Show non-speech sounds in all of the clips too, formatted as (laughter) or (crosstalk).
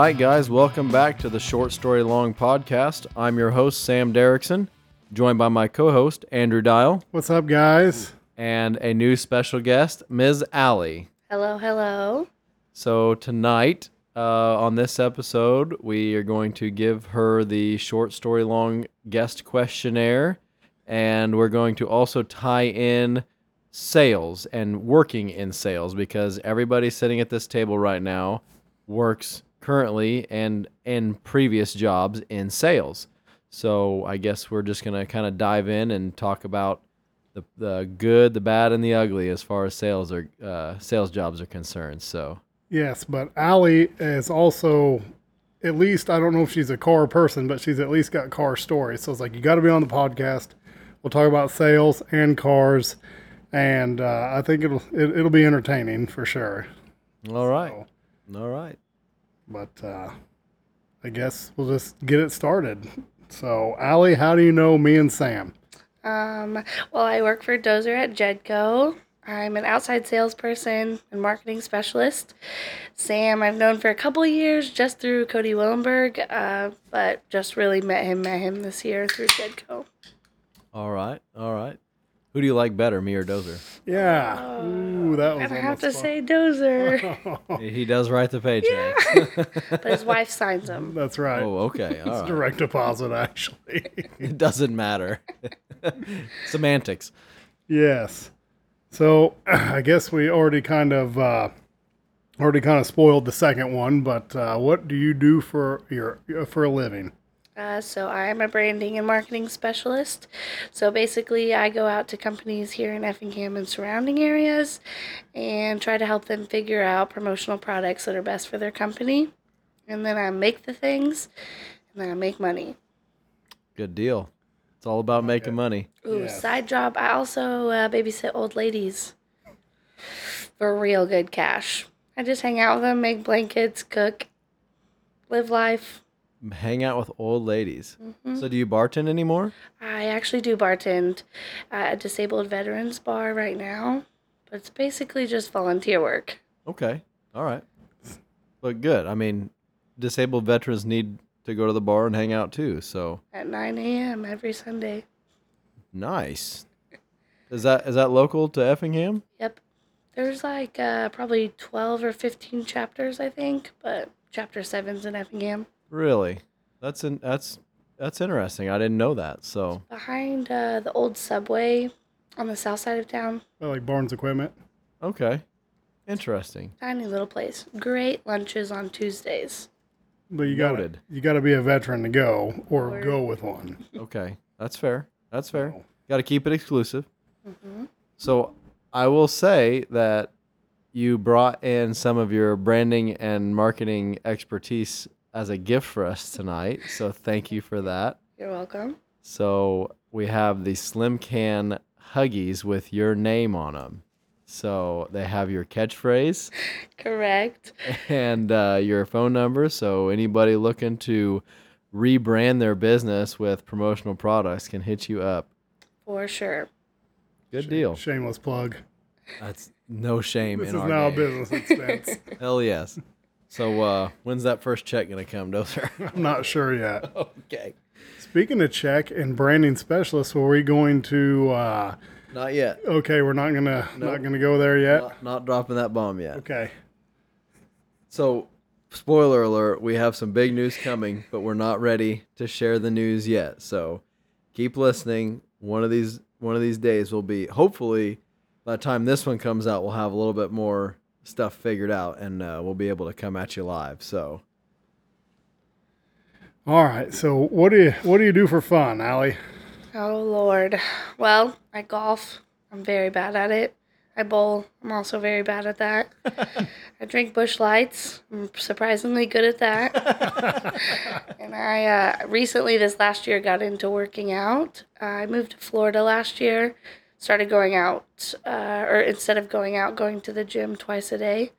All right, guys, welcome back to the Short Story Long podcast. I'm your host, Sam Derrickson, joined by my co host, Andrew Dial, What's up, guys? and a new special guest, Ms. Allie. Hello, hello. So, tonight uh, on this episode, we are going to give her the Short Story Long guest questionnaire, and we're going to also tie in sales and working in sales because everybody sitting at this table right now works currently and in previous jobs in sales. So I guess we're just gonna kind of dive in and talk about the the good, the bad, and the ugly as far as sales are uh, sales jobs are concerned. So Yes, but Allie is also, at least, I don't know if she's a car person, but she's at least got car stories. So it's like, you got to be on the podcast. We'll talk about sales and cars. And uh, I think it'll it, it'll be entertaining for sure. all right, all right. But uh, I guess we'll just get it started. So, Allie, how do you know me and Sam? Um, well, I work for Dozer at Jedco. I'm an outside salesperson and marketing specialist. Sam, I've known for a couple of years just through Cody Willenberg, uh, but just really met him, met him this year through Jedco. All right, all right. Who do you like better, me or Dozer? Yeah. Ooh, that was I have to spot. say Dozer, (laughs) he does write the paycheck. (laughs) but his wife signs him. That's right. Oh, okay. All right. Direct deposit, actually. (laughs) It doesn't matter. Semantics. Yes. So (clears throat) I guess we already kind of uh, already kind of spoiled the second one. But uh, what do you do for your for a living? Uh, so I'm a branding and marketing specialist. So basically, I go out to companies here in Effingham and surrounding areas, and try to help them figure out promotional products that are best for their company. And then I make the things, and then I make money. Good deal. It's all about making money. Ooh, Yes. side job. I also uh, babysit old ladies for real good cash. I just hang out with them, make blankets, cook, live life. Hang out with old ladies. Mm-hmm. So, do you bartend anymore? I actually do bartend at a disabled veterans bar right now, but it's basically just volunteer work. Okay. All right. But good. I mean, disabled veterans need to go to the bar and hang out too. So, At 9 a.m. every Sunday. nice. Is that is that local to Effingham? Yep. There's like uh, probably 12 or 15 chapters, I think, but chapter 7's in Effingham. Really? That's in, that's that's interesting. I didn't know that. So, Behind uh, the old subway on the south side of town. Well, like Barnes Equipment. okay. Interesting. Tiny little place. Great lunches on Tuesdays. But you got to you got to be a veteran to go or Or- go with one. Okay. That's fair. That's fair. So, Got to keep it exclusive. hmm So I will say that you brought in some of your branding and marketing expertise as a gift for us tonight. So thank you for that. You're welcome. So we have the Slim Can Huggies with your name on them. So they have your catchphrase (laughs) Correct. and uh, your phone number. So anybody looking to rebrand their business with promotional products can hit you up. For sure. Good deal. Shameless plug. That's no shame This in is our now a business expense. (laughs) Hell yes. So uh, when's that first check gonna come, Dozer? (laughs) I'm not sure yet. (laughs) okay. Speaking of check and branding specialists, were we going to? Uh, Not yet. okay, we're not gonna Nope. not gonna go there yet. Not, not dropping that bomb yet. Okay. So, spoiler alert: we have some big news coming, but we're not ready to share the news yet. So, keep listening. One of these one of these days will be hopefully by the time this one comes out, we'll have a little bit more stuff figured out, and uh, we'll be able to come at you live. So, All right. So what do you what do you do for fun, Allie? Oh, Lord. Well, I golf. I'm very bad at it. I bowl. I'm also very bad at that. (laughs) I drink Busch Lights. I'm surprisingly good at that. (laughs) and I uh, recently, this last year, got into working out. I moved to Florida last year. Started going out, uh, or instead of going out, going to the gym twice a day.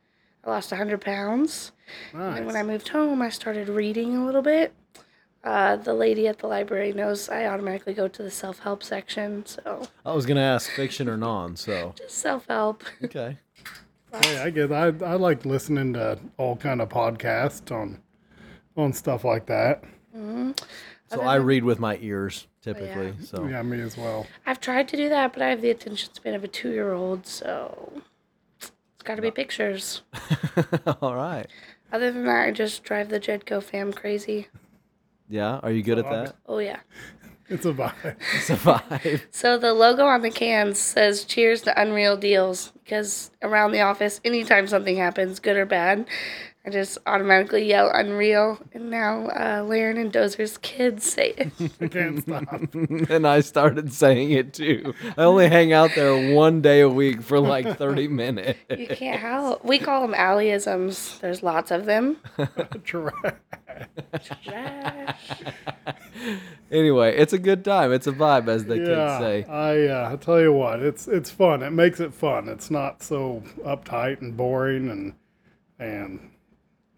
I lost 100 pounds. And when I moved home, I started reading a little bit. Uh, the lady at the library knows I automatically go to the self help section, so I was gonna ask fiction or non. So, (laughs) just self help. okay. Hey, I get. I I like listening to all kind of podcasts on on stuff like that. So I read with my ears typically. So Yeah, me as well. I've tried to do that, but I have the attention span of a two year old, so it's got to be pictures. (laughs) all right. Other than that, I just drive the Jedco fam crazy. Yeah, are you good at that? Oh, yeah. It's a vibe. It's a vibe. (laughs) So the logo on the cans says cheers to unreal deals because around the office, anytime something happens, good or bad, I just automatically yell unreal. And now uh, Laren and Dozer's kids say it. (laughs) I can't stop. (laughs) and I started saying it too. I only hang out there one day a week for like 30 (laughs) minutes. You can't help. We call them Allie-isms. There's lots of them. Trash. Trash. Anyway, it's a good time. It's a vibe, as the kids Yeah, say. I uh, I tell you what, it's it's fun. It makes it fun. It's not so uptight and boring and and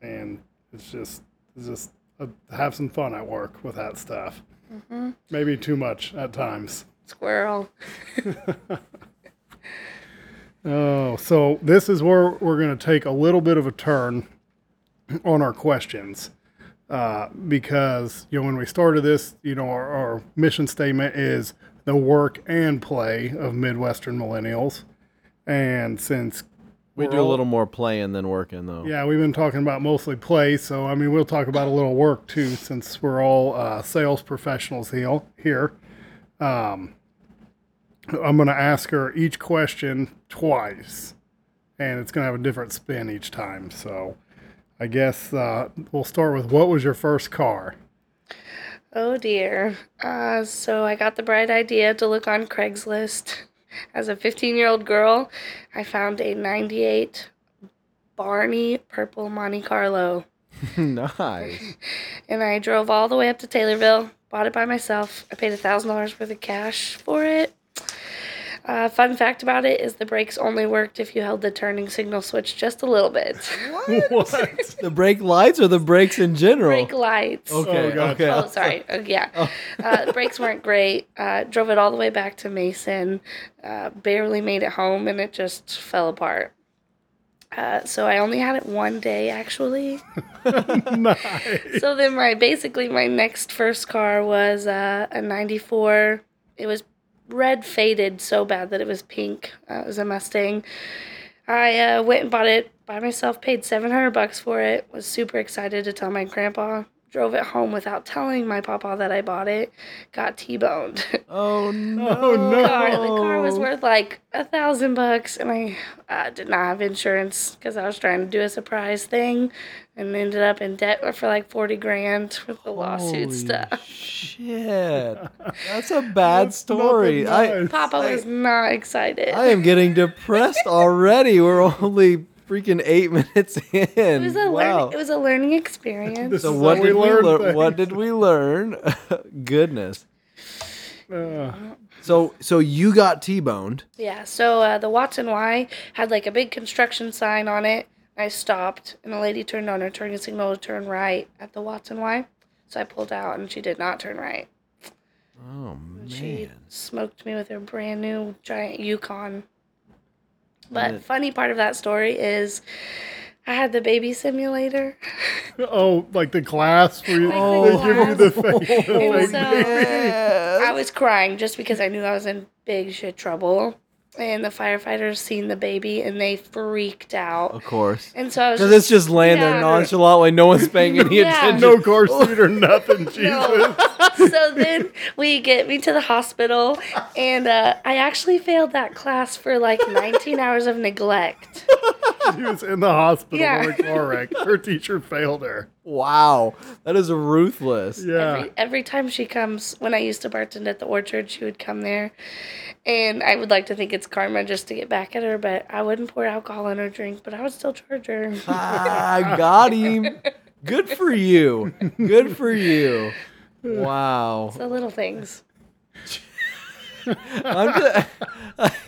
and it's just it's just uh, have some fun at work with that stuff. Maybe too much at times. Squirrel. (laughs) Oh, so this is where we're going to take a little bit of a turn on our questions. Uh, because, you know, when we started this, you know, our, our mission statement is the work and play of Midwestern millennials. And since We we're do a little more playing than working, though. yeah, we've been talking about mostly play, so I mean, we'll talk about a little work too, since we're all uh, sales professionals here. Here, um, I'm going to ask her each question twice, and it's going to have a different spin each time. So, I guess uh, we'll start with what was your first car? Oh dear. Uh, so I got the bright idea to look on Craigslist. As a 15 year old girl, I found a 98 Barney Purple Monte Carlo. (laughs) nice. And I drove all the way up to Taylorville, bought it by myself. I paid $1,000 worth of cash for it. Uh, fun fact about it is the brakes only worked if you held the turning signal switch just a little bit. what? (laughs) The brake lights or the brakes in general? Brake lights. Okay, Oh, okay. Oh, sorry. Uh, yeah. Uh, the brakes weren't great. Uh, drove it all the way back to Mason. Uh, barely made it home, and it just fell apart. Uh, so I only had it one day, actually. (laughs) nice. so then my basically my next first car was uh, a 94 it was red faded so bad that it was pink uh, it was a mustang i uh, went and bought it by myself paid 700 bucks for it was super excited to tell my grandpa drove it home without telling my papa that i bought it got t-boned (laughs) Oh no. Oh, no. car. The car was worth like a thousand bucks, and I uh, did not have insurance because I was trying to do a surprise thing, and ended up in debt for like forty grand with the lawsuit Holy stuff. Shit. (laughs) That's a bad story. I nice. Papa was not excited. I am getting depressed (laughs) already. We're only freaking eight minutes in. it was a wow. learning. It was a learning experience. So is what did we learn learn? What did we learn? Goodness. Uh, So so you got T-boned. Yeah, so uh, the Watson Y had like a big construction sign on it. I stopped, and the lady turned on her turning signal to turn right at the Watson Y. So I pulled out, and she did not turn right. Oh man! She smoked me with her brand new giant Yukon. But it- funny part of that story is I had the baby simulator. (laughs) oh, like the glass where you, Like the oh, they give you the (laughs) class. fake, the so- baby. (laughs) Uh, I was crying just because I knew I was in big shit trouble. And the firefighters seen the baby and they freaked out. Of course. And so I was Because it's just laying there Yeah. nonchalantly, no one's paying any (laughs) Yeah. attention. No car seat or nothing, (laughs) Jesus. No. (laughs) so then we get me to the hospital, and uh, I actually failed that class for like 19 hours of neglect. She was in the hospital Yeah. in a car wreck. Her teacher failed her. Wow, that is ruthless. Yeah. Every, every time she comes, when I used to bartend at the orchard, she would come there. And I would like to think it's karma just to get back at her, but I wouldn't pour alcohol in her drink, but I would still charge her. Ah, got him. Good for you. Good for you. Wow. the little things. (laughs) I'm just,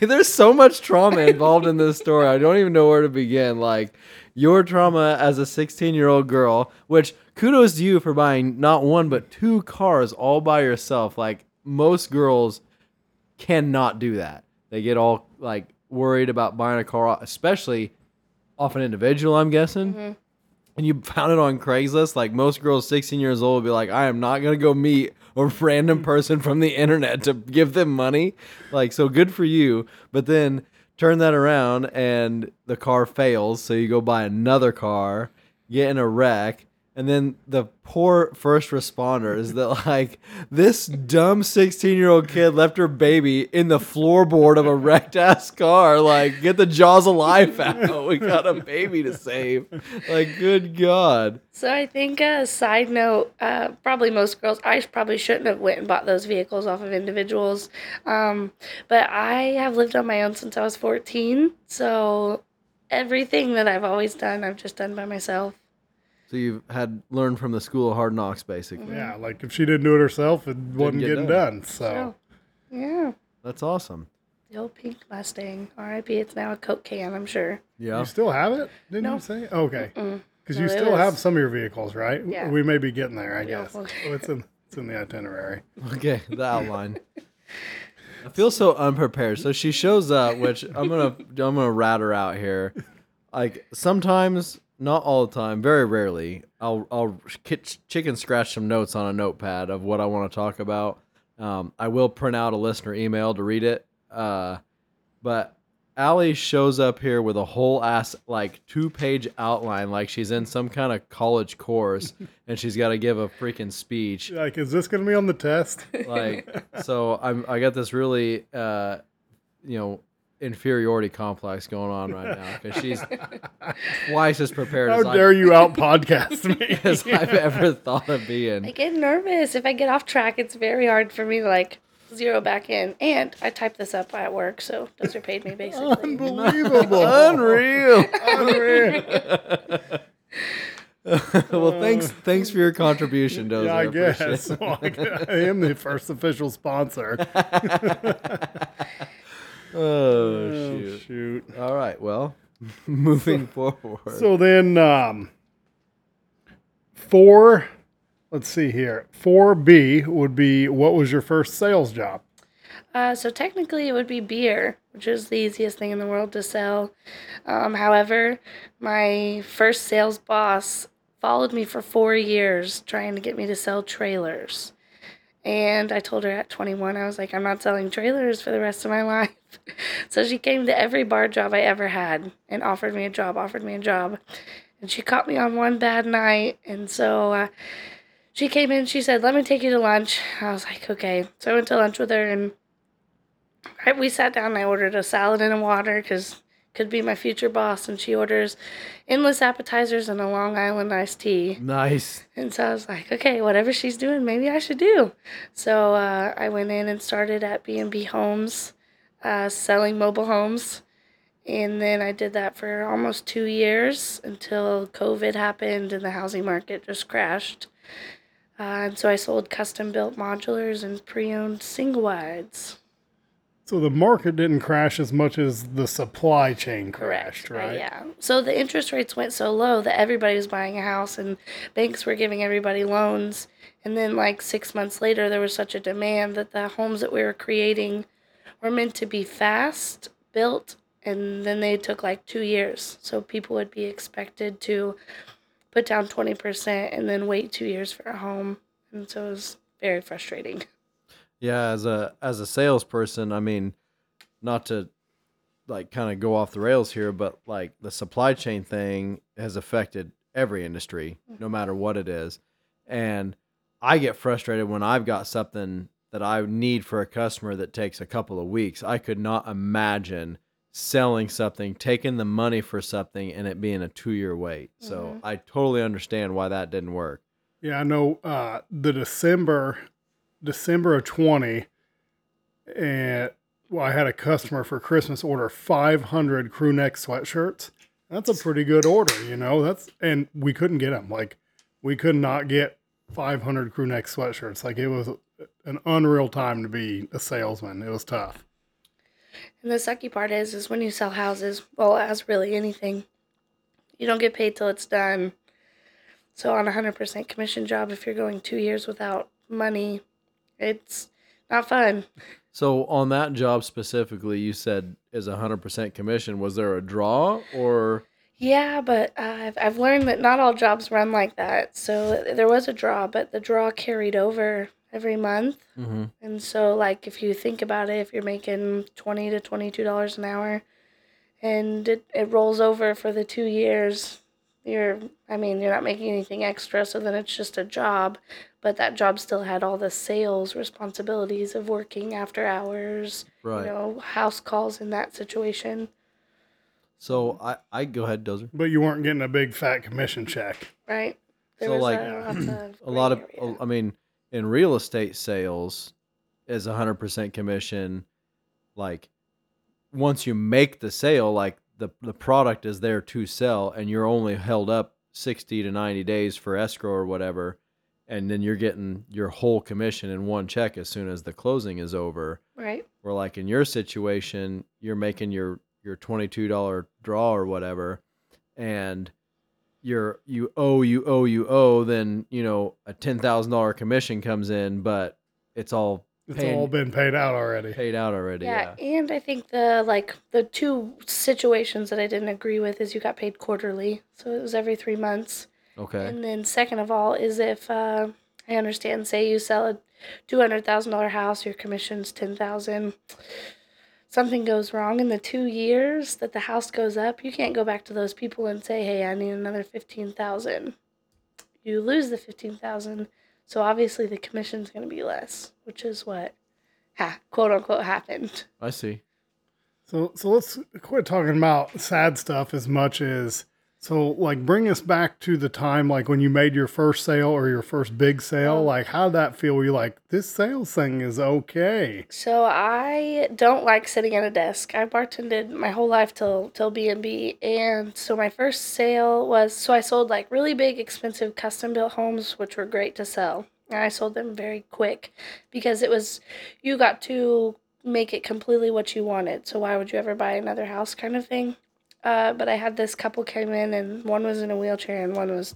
(laughs) there's so much trauma involved in this story. I don't even know where to begin. Like your trauma as a 16 year old girl, which kudos to you for buying not one but two cars all by yourself. Like most girls cannot do that. They get all like worried about buying a car, especially off an individual. I'm guessing. Mm-hmm. and you found it on Craigslist, like most girls 16 years old would be like, I am not going to go meet a random person from the internet to give them money. Like, so good for you. But then turn that around and the car fails. So you go buy another car, get in a wreck. And then the poor first responders that like this dumb 16 year old kid left her baby in the floorboard of a wrecked ass car. Like, get the jaws of life out. We got a baby to save. Like, good God. So I think a uh, side note, uh, probably most girls, I probably shouldn't have went and bought those vehicles off of individuals. Um, but I have lived on my own since I was 14. So everything that I've always done, I've just done by myself. So you've had learned from the school of hard knocks, basically. Yeah, like if she didn't do it herself, it wasn't get getting done. done. So So, yeah. That's awesome. The old pink Mustang. RIP, it's now a Coke can, I'm sure. Yeah. you still have it? Didn't No. Oh, you say? Okay, because No, you still was- have some of your vehicles, right? Yeah. We may be getting there, I Yeah, guess. well- Oh, it's in it's in the itinerary. Okay, the outline. I feel so unprepared. So she shows up, which I'm gonna I'm gonna rat her out here. Like sometimes, not all the time, very rarely, I'll I'll kit- chicken scratch some notes on a notepad of what I want to talk about. Um, I will print out a listener email to read it. Uh, but Allie shows up here with a whole ass like two page outline, like she's in some kind of college course, (laughs) and she's got to give a freaking speech Like, is this going to be on the test? like (laughs) so i'm i got this really uh you know inferiority complex going on right now because she's (laughs) twice as prepared How as, dare I, you (laughs) out podcast me? (laughs) as i've ever thought of being. I get nervous. If I get off track, it's very hard for me to like zero back in. And I type this up at work, so those are paid me basically. Unbelievable. unreal Unreal. well thanks thanks for your contribution Dozer. Yeah, I appreciate guess. Well, I I am the first official sponsor. Oh shoot shoot. all right well (laughs) moving forward So then, um, four, let's see here. 4B would be what was your first sales job? Uh, so technically, it would be beer, which is the easiest thing in the world to sell. Um, however, my first sales boss followed me for four years trying to get me to sell trailers. And I told her at 21, I was like, I'm not selling trailers for the rest of my life. (laughs) so she came to every bar job I ever had and offered me a job, offered me a job. And she caught me on one bad night. And so uh, she came in, she said, Let me take you to lunch. I was like, Okay. So I went to lunch with her and I, we sat down and I ordered a salad and a water because could be my future boss. And she orders endless appetizers and a Long Island iced tea. nice And so I was like, okay, whatever she's doing, maybe I should do. So uh, I went in and started at B&B Homes, uh, selling mobile homes. And then I did that for almost two years until COVID happened and the housing market just crashed. Uh, and so I sold custom built modulars and pre owned single wides. So the market didn't crash as much as the supply chain crashed, right? Yeah. So the interest rates went so low that everybody was buying a house and banks were giving everybody loans. And then, like six months later, there was such a demand that the homes that we were creating were meant to be fast built. And then they took like two years. So people would be expected to put down 20% and then wait two years for a home. And so it was very frustrating. (laughs) Yeah, as a as a salesperson, I mean, not to like kind of go off the rails here, but like the supply chain thing has affected every industry, no matter what it is. And I get frustrated when I've got something that I need for a customer that takes a couple of weeks. I could not imagine selling something, taking the money for something, and it being a two year wait. So I totally understand why that didn't work. Yeah, I know uh, the December, December of 20, and well, I had a customer for Christmas order 500 crew neck sweatshirts. That's a pretty good order, you know. That's and we couldn't get them. Like we could not get 500 crew neck sweatshirts. Like it was an unreal time to be a salesman. It was tough. And the sucky part is, is when you sell houses, well, as really anything, you don't get paid till it's done. So on a hundred percent commission job, if you're going two years without money, it's not fun. So on that job specifically, you said is hundred percent commission. Was there a draw or Yeah, but uh, I've, I've learned that not all jobs run like that. So there was a draw, but the draw carried over every month. Mm-hmm. And so, like, if you think about it, if you're making twenty to twenty-two dollars an hour, and it, it rolls over for the two years, you're I mean, you're not making anything extra, so then it's just a job. But that job still had all the sales responsibilities of working after hours, Right. you know, house calls in that situation, So I I go ahead, Dozer. But you weren't getting a big fat commission check. right? So, like, a, lots (clears throat) of a lot of area. i mean in real estate sales is 100% commission like once you make the sale like the the product is there to sell and you're only held up 60 to 90 days for escrow or whatever and then you're getting your whole commission in one check as soon as the closing is over right. where like in your situation you're making your your $22 draw or whatever and you're you owe you owe you owe then you know a $10,000 commission comes in but it's all It's Paying- all been paid out already. paid out already Yeah, yeah, and I think the like the two situations that I didn't agree with is you got paid quarterly, so it was every three months. okay And then second of all is if uh, I understand, say you sell a two hundred thousand dollar house, your commission's ten thousand. Something goes wrong in the two years that the house goes up, you can't go back to those people and say, "Hey, I need another fifteen thousand. You lose the fifteen thousand, so obviously the commission's going to be less, which is what, ha, quote unquote, happened. I see So so let's quit talking about sad stuff as much as so like bring us back to the time like when you made your first sale or your first big sale. Like how'd that feel? Were you like, this sales thing is okay. So I don't like sitting at a desk. I bartended my whole life till till B and B, and so my first sale was so I sold like really big, expensive custom built homes, which were great to sell, and I sold them very quick because it was you got to make it completely what you wanted. So why would you ever buy another house, kind of thing. Uh, but I had this couple came in, and one was in a wheelchair, and one was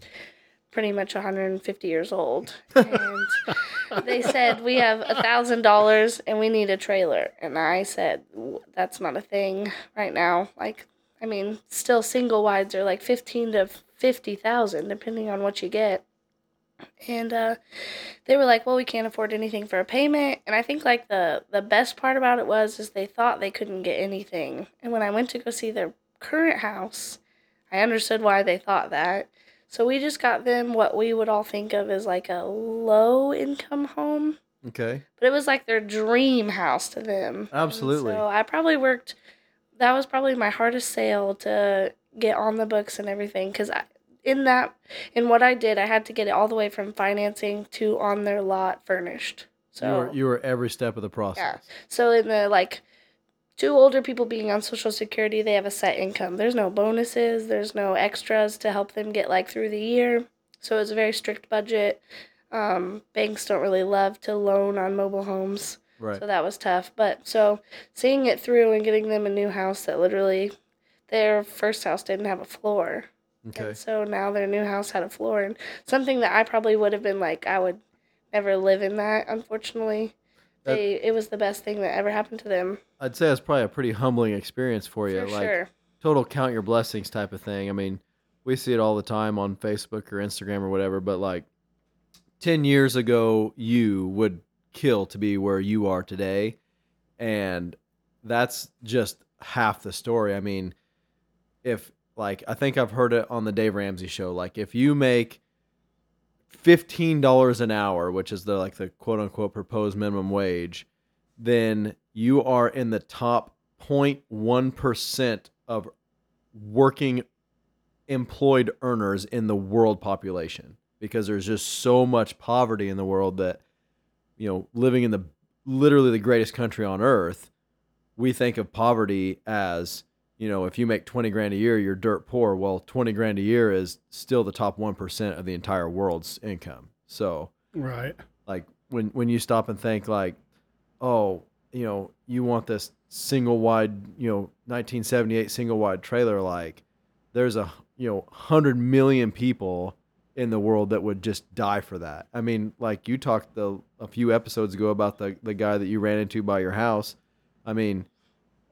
pretty much 150 years old, and they (laughs) said we have a thousand dollars and we need a trailer. And i said that's not a thing right now. Like i mean still single wides are like 15 to 50000 depending on what you get. And uh, they were like well we can't afford anything for a payment. And i think like the the best part about it was is they thought they couldn't get anything. And when i went to go see their current house i understood why they thought that so we just got them what we would all think of as like a low income home okay but it was like their dream house to them. And Absolutely. so I probably worked. That was probably my hardest sale to get on the books and everything because in that in what I did, I had to get it all the way from financing to on their lot furnished. So you were you were every step of the process Yeah. so in the like two older people being on social security, they have a set income. There's no bonuses, there's no extras to help them get like through the year. So it's a very strict budget. Um, banks don't really love to loan on mobile homes. right So that was tough. But so seeing it through and getting them a new house that literally their first house didn't have a floor. okay And so now their new house had a floor and something that I probably would have been like I would never live in that unfortunately. They it was the best thing that ever happened to them. i'd say it's probably a pretty humbling experience for you For like sure. total count your blessings type of thing. I mean, we see it all the time on Facebook or Instagram or whatever, but like 10 years ago, you would kill to be where you are today. And that's just half the story. I mean, if like, I think I've heard it on the Dave Ramsey show, like if you make $15 an hour, which is the like the quote unquote proposed minimum wage, then you are in the top 0.1% of working employed earners in the world population because there's just so much poverty in the world that you know living in the literally the greatest country on earth we think of poverty as you know if you make 20 grand a year you're dirt poor. Well 20 grand a year is still the top 1% of the entire world's income. So Right. like when when you stop and think like oh you know you want this single wide you know 1978 single wide trailer like there's a you know 100 million people in the world that would just die for that. I mean like you talked the, a few episodes ago about the the guy that you ran into by your house. I mean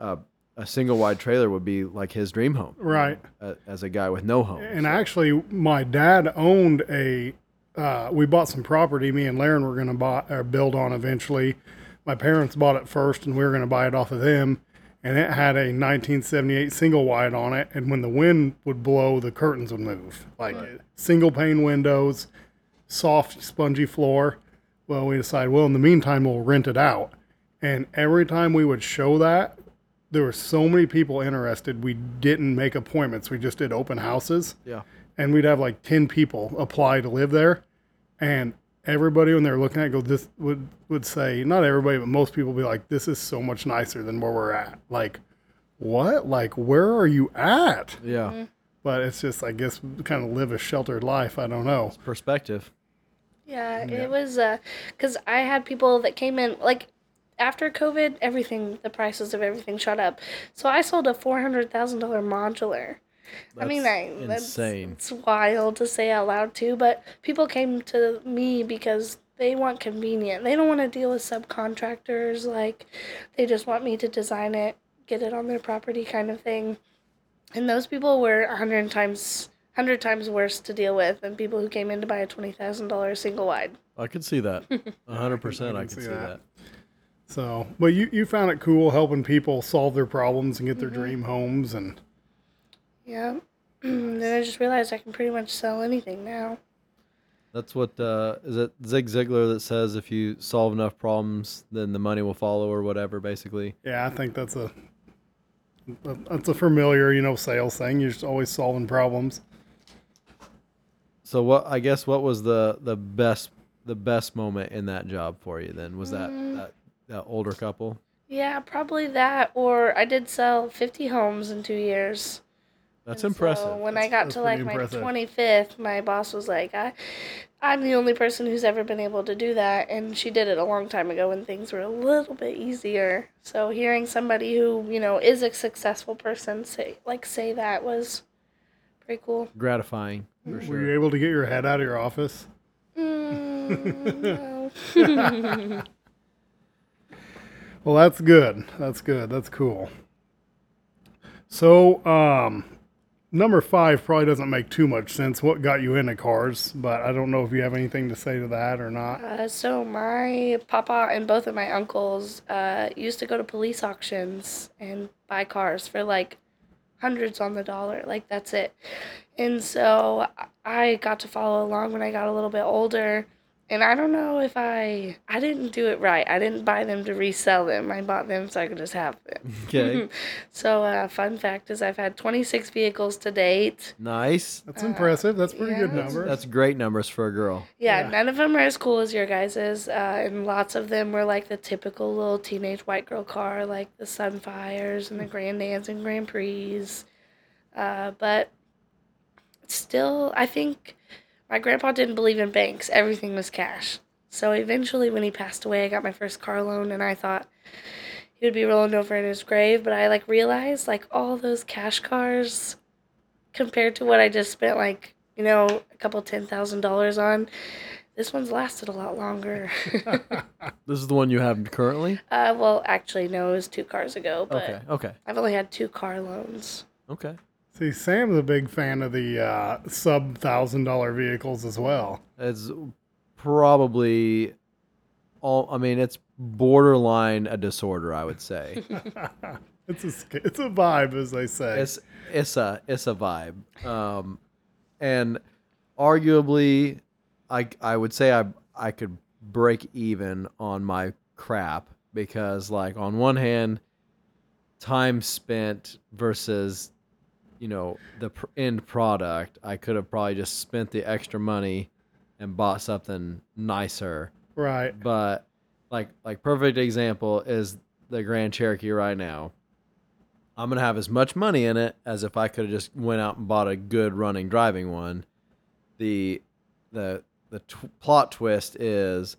uh, a single wide trailer would be like his dream home Right. uh, as a guy with no home. And actually, my dad owned a. Uh, we bought some property. Me and Laren were going to buy or build on eventually. My parents bought it first, and we were going to buy it off of them. And it had a 1978 single wide on it. And when the wind would blow, the curtains would move. Like single pane windows, soft, spongy floor. Well, we decided, well, in the meantime, we'll rent it out. And every time we would show that, there were so many people interested. We didn't make appointments. We just did open houses Yeah. and we'd have like 10 people apply to live there and everybody when they're looking at it go this would would say not everybody but most people be like this is so much nicer than where we're at like what like where are you at Yeah. Mm-hmm. but it's just i guess kind of live a sheltered life i don't know Perspective. Yeah, it was uh, because I had people that came in like after COVID, everything the prices of everything shot up. So I sold a four hundred thousand dollar modular. I mean, I That's that's insane. It's wild to say out loud too, but people came to me because they want convenient. They don't want to deal with subcontractors. Like, they just want me to design it, get it on their property, kind of thing. And those people were a hundred times, hundred times worse to deal with than people who came in to buy a twenty thousand dollars single wide. I could see that. (laughs) A hundred percent. I can could see see that. that. So but you you found it cool helping people solve their problems and get their dream homes and Yeah. (clears throat) then I just realized I can pretty much sell anything now. That's what uh, is it Zig Ziglar that says if you solve enough problems, then the money will follow or whatever. Basically, yeah i think that's a that's a familiar you know sales thing you're just always solving problems so what? I guess what was the the best the best moment in that job for you? Then was that Mm. that, that older couple? Yeah, probably that. Or I did sell 50 homes in two years. That's And impressive. So when I got to like pretty my 25th, my boss was like, I, I'm the only person who's ever been able to do that. And she did it a long time ago when things were a little bit easier. So hearing somebody who, you know, is a successful person say, like, say that was pretty cool. Gratifying for were you able to get your head out of your office Mm, no. (laughs) (laughs) Well, that's good. That's good. That's cool. So, um, number five probably doesn't make too much sense. What got you into cars? But I don't know if you have anything to say to that or not. Uh, so my papa and both of my uncles uh, used to go to police auctions and buy cars for like hundreds on the dollar. Like that's it. And so I got to follow along when I got a little bit older. And I don't know if I I didn't do it right. I didn't buy them to resell them. I bought them so I could just have them. Okay, (laughs) So uh, fun fact is I've had 26 vehicles to date. nice. That's impressive. That's pretty good Uh, number. That's great numbers for a girl. Yeah, Yeah. none of them are as cool as your guys's, uh, and lots of them were like the typical little teenage white girl car, like the Sunfires and the Grand Ams and Grand Prix. Uh, but still, I think my grandpa didn't believe in banks. Everything was cash. So eventually, when he passed away, I got my first car loan, and I thought he would be rolling over in his grave. But I like realized like all those cash cars, compared to what I just spent like you know a couple ten thousand dollars on, this one's lasted a lot longer. (laughs) This is the one you have currently. uh, well, actually, no, it was two cars ago, but Okay, okay, I've only had two car loans. okay. See, Sam's a big fan of the uh, sub thousand dollar vehicles as well. It's probably all. I mean, it's borderline a disorder. I would say. (laughs) It's a it's a vibe, as they say. it's it's a it's a vibe um and arguably i i would say i i could break even on my crap because like on one hand time spent versus you know the pr- end product i could have probably just spent the extra money and bought something nicer right. but like like perfect example is the Grand Cherokee right now. I'm gonna have as much money in it as if I could have just went out and bought a good running driving one. The the the t- plot twist is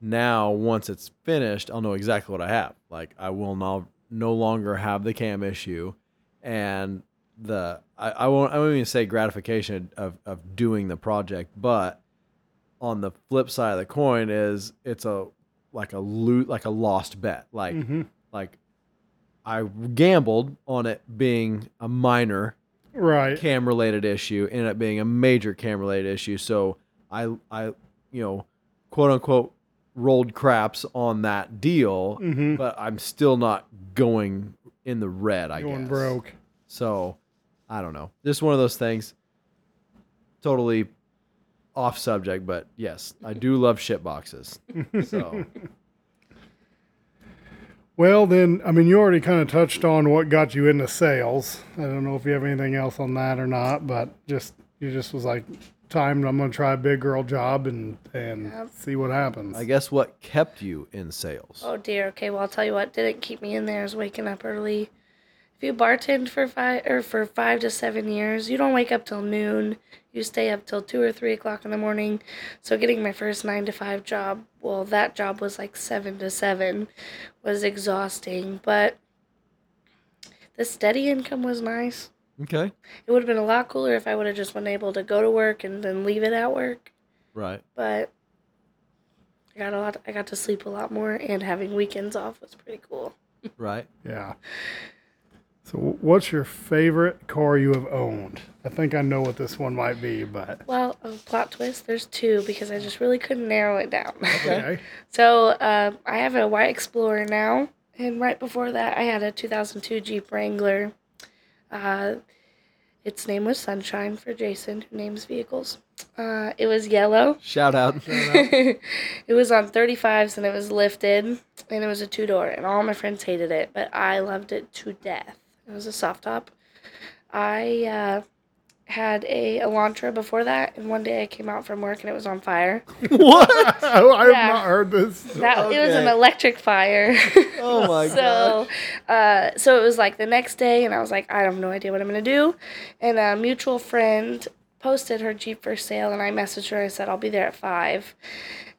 now once it's finished, I'll know exactly what I have. Like I will now no longer have the cam issue, and the I, I won't I won't even say gratification of of doing the project, but on the flip side of the coin is it's a like a loot like a lost bet like hmm like I gambled on it being a minor Right. cam related issue, ended up being a major cam related issue. So I I you know quote unquote rolled craps on that deal, Mhm. but I'm still not going in the red. I Going guess broke. So I don't know. Just one of those things. Totally off subject, but yes, I do (laughs) love shit boxes. So (laughs) Well, then, I mean, you already kind of touched on what got you into sales. I don't know if you have anything else on that or not, but just you just was like, time. I'm gonna try a big girl job and and Yep. see what happens. I guess what kept you in sales? Oh dear. Okay, well I'll tell you what didn't keep me in there is waking up early. If you bartend for five or for five to seven years, you don't wake up till noon. You stay up till two or three o'clock in the morning. So getting my first nine to five job, well, that job was like seven to seven, was exhausting. But the steady income was nice. Okay. It would have been a lot cooler if I would have just been able to go to work and then leave it at work. Right. But I got a lot. I got to sleep a lot more, and having weekends off was pretty cool. Right. yeah. So, what's your favorite car you have owned? I think I know what this one might be, but Well, a plot twist. There's two because I just really couldn't narrow it down. okay. (laughs) so uh, I have a white Explorer now, and right before that, I had a 2002 Jeep Wrangler. Uh, its name was Sunshine for Jason, who names vehicles. Uh, it was yellow. Shout out. (laughs) (laughs) it was on 35s and it was lifted, and it was a two door, and all my friends hated it, but I loved it to death. It was a soft top. I uh, had a Elantra before that, and one day I came out from work and it was on fire. (laughs) what? (laughs) I have Yeah. not heard this. That it was an Okay. electric fire. (laughs) Oh my god. so, uh, so it was like the next day, and I was like, I have no idea what I'm gonna do. And a mutual friend posted her Jeep for sale, and I messaged her. I said I'll be there at five,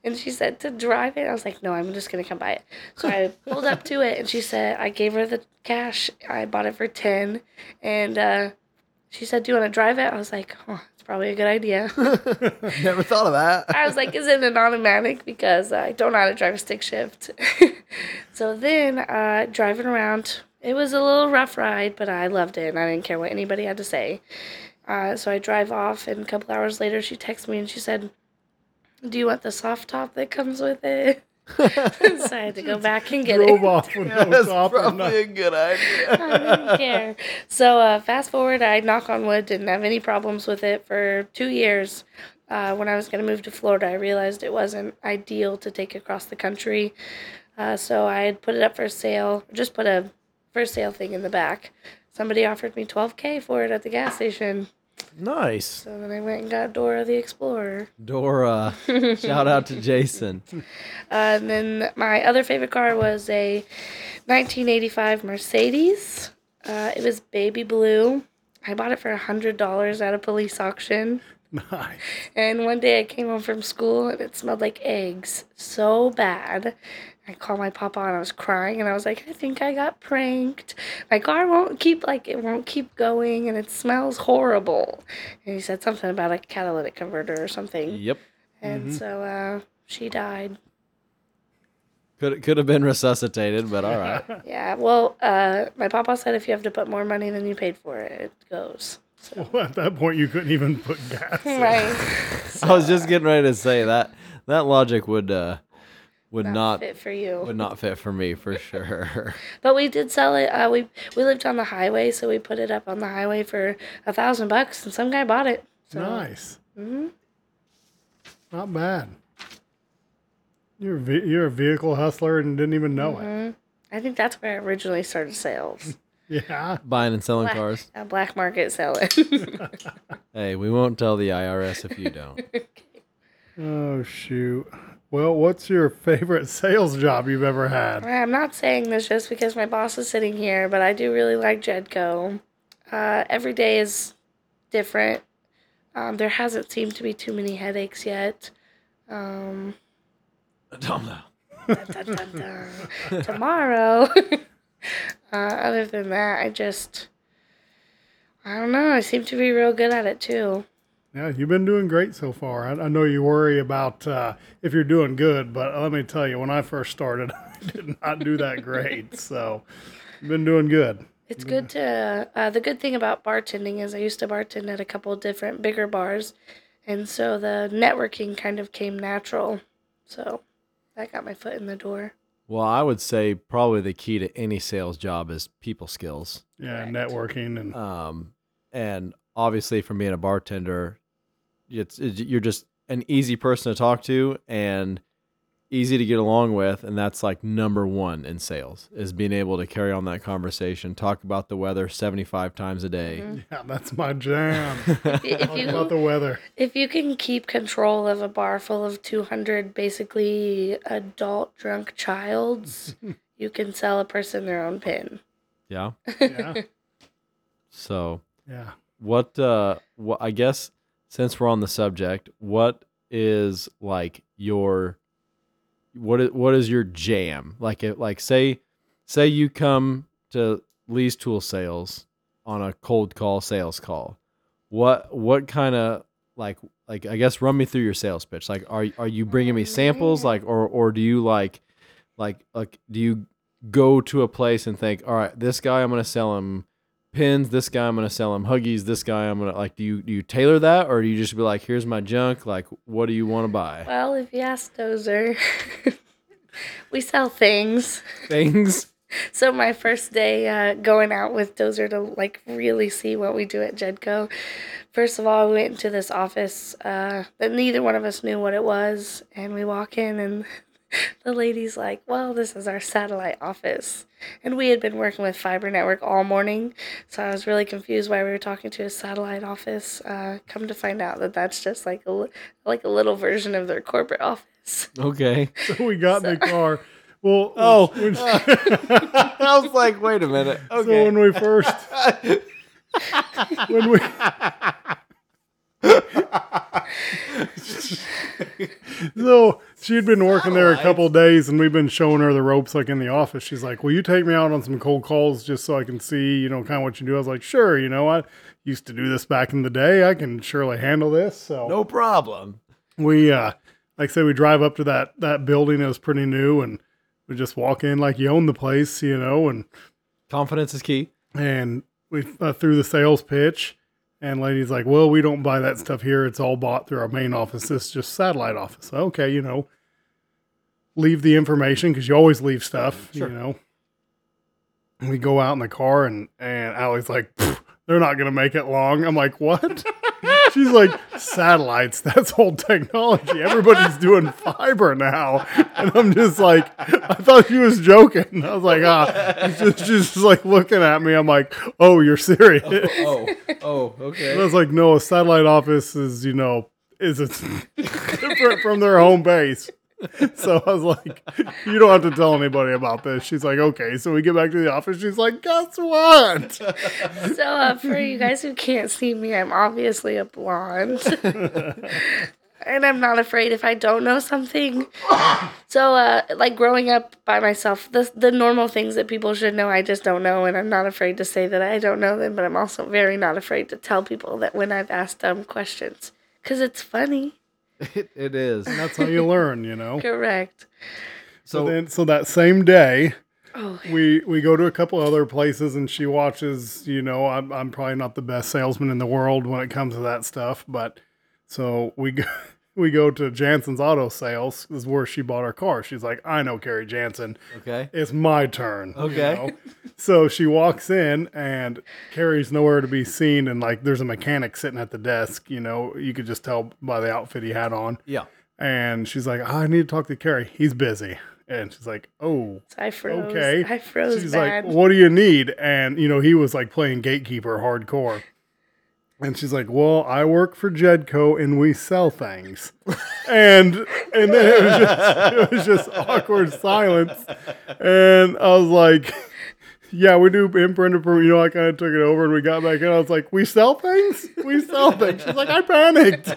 and she said to drive it. I was like, No, I'm just gonna come buy it. So I (laughs) pulled up to it, and she said I gave her the cash. I bought it for ten, and uh, she said, Do you want to drive it? I was like, Oh, it's probably a good idea. (laughs) Never thought of that. I was like, is it an automatic? Because I don't know how to drive a stick shift. (laughs) so then, uh, driving around, it was a little rough ride, but I loved it and I didn't care what anybody had to say. Uh, so I drive off, and a couple hours later, she texted me and she said, Do you want the soft top that comes with it? (laughs) so I had to go back and get Drove it. off with no That's top or probably a good idea. I idea. didn't care. So uh, fast forward, I knock on wood, didn't have any problems with it for two years. Uh, when I was going to move to Florida, I realized it wasn't ideal to take across the country. Uh, so I had put it up for sale, just put a for sale thing in the back. Somebody offered me 12K for it at the gas station. Nice. So then I went and got Dora the Explorer. Dora. (laughs) Shout out to Jason. Uh, and then my other favorite car was a 1985 Mercedes. Uh, it was baby blue. I bought it for $100 at a police auction. Nice. And one day I came home from school and it smelled like eggs so bad. I called my papa and I was crying and I was like, I think I got pranked. My car won't keep like it won't keep going and it smells horrible. And he said something about a catalytic converter or something. Yep. And so uh, she died. Could could have been resuscitated, but all right. (laughs) Yeah, well, uh, my papa said if you have to put more money than you paid for it, it goes. So, (laughs) Well, at that point, you couldn't even put gas. in. right. (laughs) I was just getting ready to say that that logic would uh would Not not fit for you. would not fit for me for sure. (laughs) But we did sell it. Uh, we we lived on the highway, so we put it up on the highway for a thousand bucks, and some guy bought it. So, Nice. mhm. Not bad. You're a ve- you're a vehicle hustler and didn't even know it. Mhm. I think that's where I originally started sales. (laughs) Yeah. Buying and selling Black, cars. uh, black market selling. (laughs) Hey, we won't tell the IRS if you don't. Oh shoot. Well, what's your favorite (laughs) sales job you've ever had? I'm not saying this just because my boss is sitting here, but I do really like Jedco. Uh, every day is different. Um, there hasn't seemed to be too many headaches yet. Um, I dun, dun, dun, dun. (laughs) Tomorrow. (laughs) uh, other than that, I just, I don't know. I seem to be real good at it too. Yeah, you've been doing great so far. I, I know you worry about uh, if you're doing good, but let me tell you, when I first started, (laughs) I did not do that great. (laughs) So Been doing good. It's good to. Uh, the good thing about bartending is I used to bartend at a couple of different bigger bars, and so the networking kind of came natural. So that got my foot in the door. Well, I would say probably the key to any sales job is people skills. Yeah, Correct. networking and Um, and obviously, from being a bartender, it's, it's you're just an easy person to talk to and easy to get along with, and that's like number one in sales is being able to carry on that conversation, talk about the weather seventy five times a day. Mhm. yeah, that's my jam. (laughs) If you- if Talk about the weather. if you can keep control of a bar full of two hundred basically adult drunk childs, (laughs) you can sell a person their own pin. Yeah. (laughs) Yeah, So yeah. what? Uh, what? I guess since we're on the subject, what is like your what is what is your jam? Like it like say say you come to Lee's Tool Sales on a cold call sales call. What what kind of like like I guess run me through your sales pitch. Like are are you bringing me samples oh, like or or do you like like like do you go to a place and think, "All right, this guy I'm going to sell him pins, this guy I'm going to sell him huggies, this guy I'm going to like do you do you tailor that or do you just be like, "Here's my junk, like what do you want to buy?" Well, if you ask Dozer, (laughs) we sell things. Things (laughs) So my first day uh, going out with Dozer to like really see what we do at Jedco. First of all, we went into this office uh, that neither one of us knew what it was, and we walk in and the lady's like, "Well, this is our satellite office," and we had been working with Fiber Network all morning, so I was really confused why we were talking to a satellite office. Uh, come to find out that that's just like a like a little version of their corporate office. (laughs) Okay. (laughs) So we got in the car. Well, (laughs) Oh. when- I was like, "Wait a minute." Okay. so when we first when we (laughs) so she'd been working there a couple days and we've been showing her the ropes like in the office. She's like will you take me out on some cold calls just so i can see you know kind of what you do? I was like sure you know i used to do this back in the day. I can surely handle this so no problem. we uh like I said we drive up to that that building. It was pretty new and we just walk in like you own the place you know and Confidence is key. and we uh, threw the sales pitch and lady's like well we don't buy that stuff here. It's all bought through our main office. This is just satellite office. Okay you know leave the information because you always leave stuff Sure. you know. And we go out in the car and and Allie's like they're not gonna make it long. I'm like what (laughs) she's like satellites that's old technology. Everybody's doing fiber now. And i'm just like i thought she was joking. I was like ah. She's just, she's just like looking at me. I'm like oh you're serious. Oh, oh, okay. I was like, no, a satellite office is, you know, is it's (laughs) different from their home base. (laughs) So I was like, you don't have to tell anybody about this. She's like, okay. So we get back to the office. She's like, guess what? So, uh, for you guys who can't see me, I'm obviously a blonde. (laughs) and I'm not afraid if I don't know something. So, uh, like growing up by myself, the, the normal things that people should know, I just don't know. And I'm not afraid to say that I don't know them, but I'm also very not afraid to tell people that when I've asked dumb questions. Because it's funny. (laughs) It, it is. That's how you learn, you know. (laughs) Correct. So So then, so that same day, Oh, we we go to a couple other places, and she watches. You know, I'm I'm probably not the best salesman in the world when it comes to that stuff, but so we go. (laughs) We go to Jansen's Auto Sales. This is where she bought her car. She's like, I know Carrie Jansen. okay. it's my turn. you Okay. know? So she walks in and Carrie's nowhere to be seen. And like, there's a mechanic sitting at the desk. You know, you could just tell by the outfit he had on. Yeah. And she's like, I need to talk to Carrie. He's busy. And she's like, Oh, so I froze. okay. I froze she's bad. like, What do you need? And, you know, he was like playing gatekeeper hardcore. And she's like, "Well, I work for Jedco and we sell things." and and then it was just it was just awkward silence. And I was like, "Yeah, we do imprint approval." You know, I kind of took it over and we got back in. I was like, "We sell things? We sell things." She's like, "I panicked."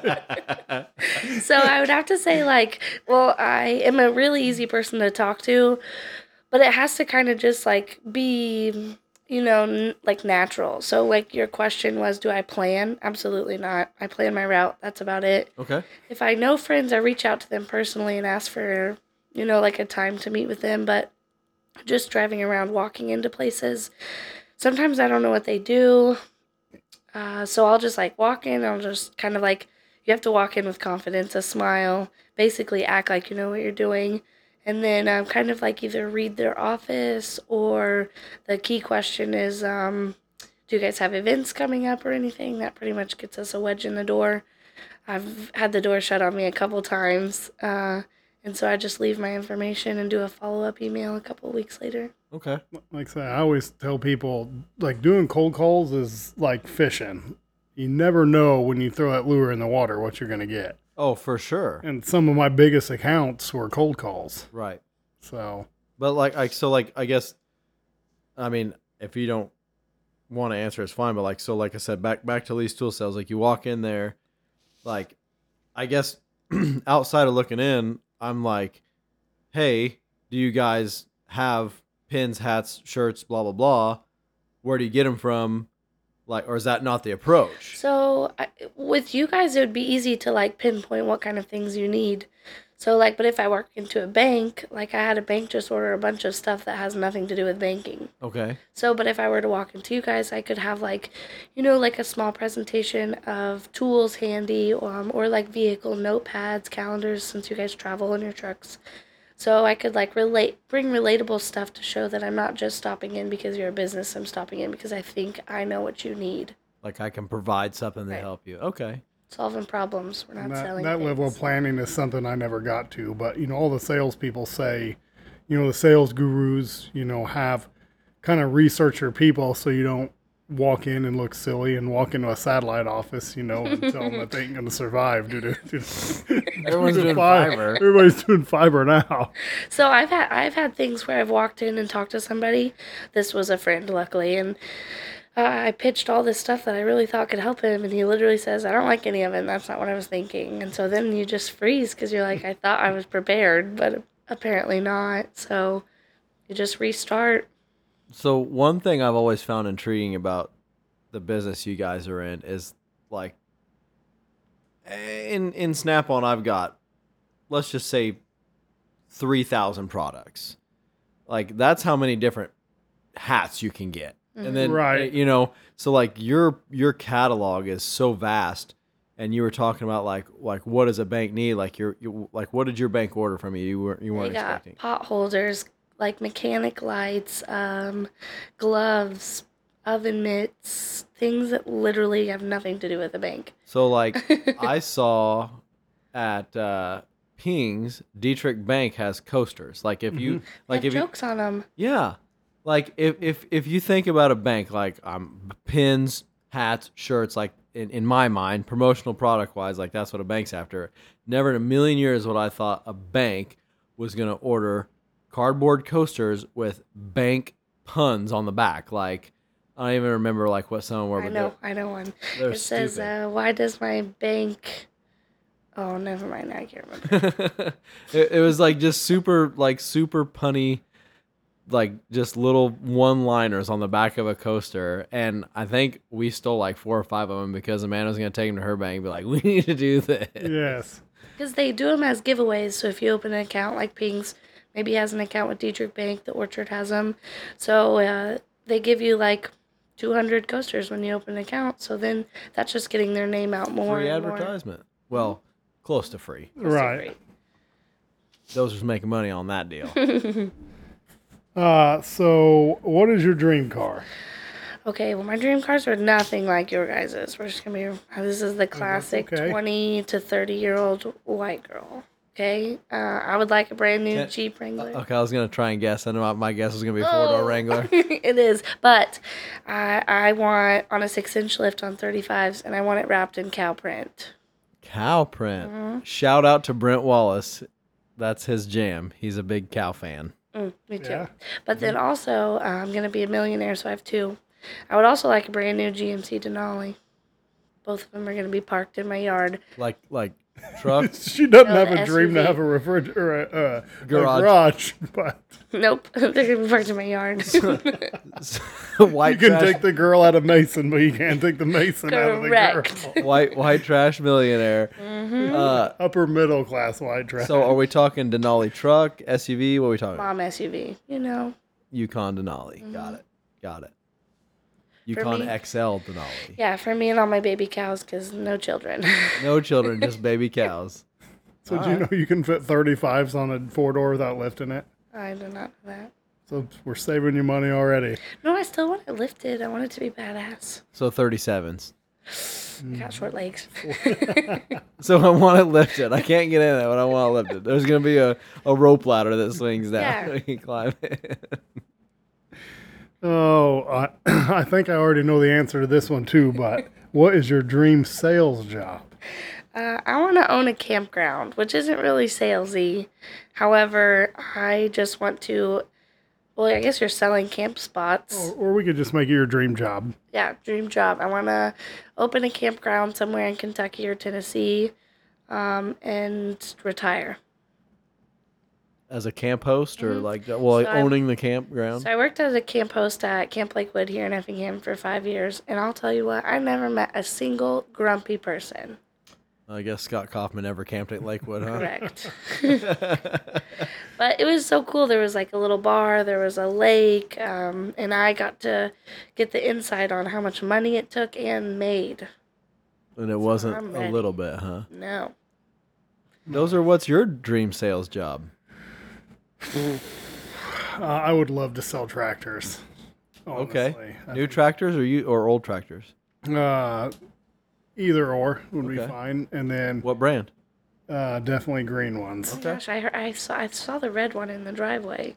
So I would have to say, like, well, I am a really easy person to talk to, but it has to kind of just like be, you know, n- like natural. So, like, your question was, do I plan? Absolutely not. I plan my route. That's about it. Okay. If I know friends, I reach out to them personally and ask for, you know, like a time to meet with them. But just driving around, walking into places. Sometimes I don't know what they do. Uh, so I'll just like walk in, I'll just kind of like, you have to walk in with confidence, a smile, basically act like you know what you're doing. And then um, kind of like either read their office or the key question is, um, do you guys have events coming up or anything? That pretty much gets us a wedge in the door. I've had the door shut on me a couple times. Uh, and so I just leave my information and do a follow up email a couple weeks later. Okay. Like I say, I always tell people like doing cold calls is like fishing. You never know when you throw that lure in the water what you're going to get. Oh, for sure. And some of my biggest accounts were cold calls. Right. So But like, like so, like I guess, I mean, if you don't want to answer, it's fine. But like, so like I said, back back to Lee's tool sales. Like you walk in there, like, I guess (clears throat) outside of looking in, I'm like, hey, do you guys have pins, hats, shirts, blah blah blah? Where do you get them from? Like, or is that not the approach? So I, with you guys, it would be easy to like pinpoint what kind of things you need. So like, but if I work into a bank, like I had a bank just order a bunch of stuff that has nothing to do with banking. Okay. So, but if I were to walk into you guys, I could have like, you know, like a small presentation of tools handy, um, or like vehicle notepads, calendars, since you guys travel in your trucks. So I could like relate, bring relatable stuff to show that I'm not just stopping in because you're a business. I'm stopping in because I think I know what you need. Like I can provide something to Right. help you. Okay. Solving problems. We're not And that, selling. that level of things. planning is something I never got to. But you know, all the salespeople say, you know, the sales gurus, you know, have kind of research your people so you don't walk in and look silly and walk into a satellite office, you know, and tell them that they ain't going to survive due to, due to (laughs) Everyone's due to doing fi- fiber. Everybody's doing fiber now. So I've had I've had things where I've walked in and talked to somebody. This was a friend, luckily, and uh, I pitched all this stuff that I really thought could help him, and he literally says, "I don't like any of it. And that's not what I was thinking." And so then you just freeze because you're like, "I thought I was prepared, but apparently not." So you just restart. So one thing I've always found intriguing about the business you guys are in is like in in Snap-on I've got let's just say 3000 products. Like that's how many different hats you can get. And mm-hmm. then Right. you know, so like your your catalog is so vast and you were talking about like like what does a bank need like your you, like what did your bank order from you you weren't you weren't got expecting pot holders, like mechanic lights, um, gloves, oven mitts, things that literally have nothing to do with the bank. So like (laughs) I saw at uh Ping's Dieterich Bank has coasters. Like if you like have if you jokes on them. yeah. Like if if if you think about a bank like um pins, hats, shirts like in, in my mind, promotional product wise, like that's what a bank's after. Never in a million years would I thought a bank was gonna order cardboard coasters with bank puns on the back. Like I don't even remember like what some were. I but know, I know one. They're, it says, uh, "Why does my bank?" Oh, never mind. I can't remember. (laughs) it, it was like just super like super punny like just little one liners on the back of a coaster and i think we stole like four or five of them because amanda was going to take them to her bank and be like (laughs) we need to do this Yes. Because they do them as giveaways. So if you open an account like Ping's, maybe he has an account with Dieterich Bank, the Orchard has them. So uh, they give you like 200 coasters when you open an account. So then that's just getting their name out more. free and more. advertisement well close to free That's so Right. great. those was making money on that deal (laughs) Uh, so what is your dream car? Okay, well, my dream cars are nothing like your guys's. We're just gonna be. This is the classic okay. 20 to 30 year old white girl. Okay, uh, I would like a brand new Yeah. Jeep Wrangler. okay i was going to try and guess i know my- my guess was going to be a four door Oh. wrangler (laughs) it is, but I I want on a six inch lift on 35s, and I want it wrapped in cow print. cow print Mm-hmm. shout out to brent wallace that's his jam he's a big cow fan Mm, me too. Yeah. But then also, uh, I'm gonna be a millionaire, so I have two. I would also like a brand new GMC Denali. Both of them are gonna be parked in my yard. like like truck (laughs) She doesn't No, have the a dream to have a refrigerator, or uh, Garage. a garage, but (laughs) Nope, (laughs) they're gonna be parked in my yard. white you can trash, take the girl out of Mason, but you can't take the Mason out of the girl. white white trash millionaire. Mm-hmm. Uh, Upper middle class white trash. so are we talking Denali truck, SUV? What are we talking? Mom SUV, you know. Yukon Denali. Got it. Got it. Yukon me- XL Denali. Yeah, for me and all my baby cows, because no children. (laughs) No children, just baby cows. (laughs) So do you know you can fit 35s on a four door without lifting it? I do not know that. So we're saving you money already. No, I still want it lifted. I want it to be badass. So 37s. I got hmm. short legs. (laughs) So I want it lifted. I can't get in it, but I want it lifted. There's gonna be a, a rope ladder that swings down. Yeah. We can climb it. Oh, I, (clears throat) I think I already know the answer to this one too, but (laughs) what is your dream sales job? Uh, I want to own a campground, which isn't really salesy. However, I just want to. Well, I guess you're selling camp spots. Or, or we could just make it your dream job. Yeah, dream job. I want to open a campground somewhere in Kentucky or Tennessee, um, and retire. As a camp host or like well like Mm-hmm. So I- owning the campground. So I worked as a camp host at Camp Lakewood here in Effingham for five years, and I'll tell you what, I never met a single grumpy person. I guess Scott Kaufman never camped at Lakewood, huh? Correct. (laughs) (laughs) but it was so cool. There was like a little bar, there was a lake, um, and I got to get the insight on how much money it took and made. And it wasn't a little bit, huh? No. Those are what's your dream sales job? (sighs) Uh, I would love to sell tractors. Okay. honestly. New tractors or you or old tractors? Uh, either or would be Okay. fine, and then What brand? uh, definitely green ones. Gosh, I, heard, I saw I saw the red one in the driveway.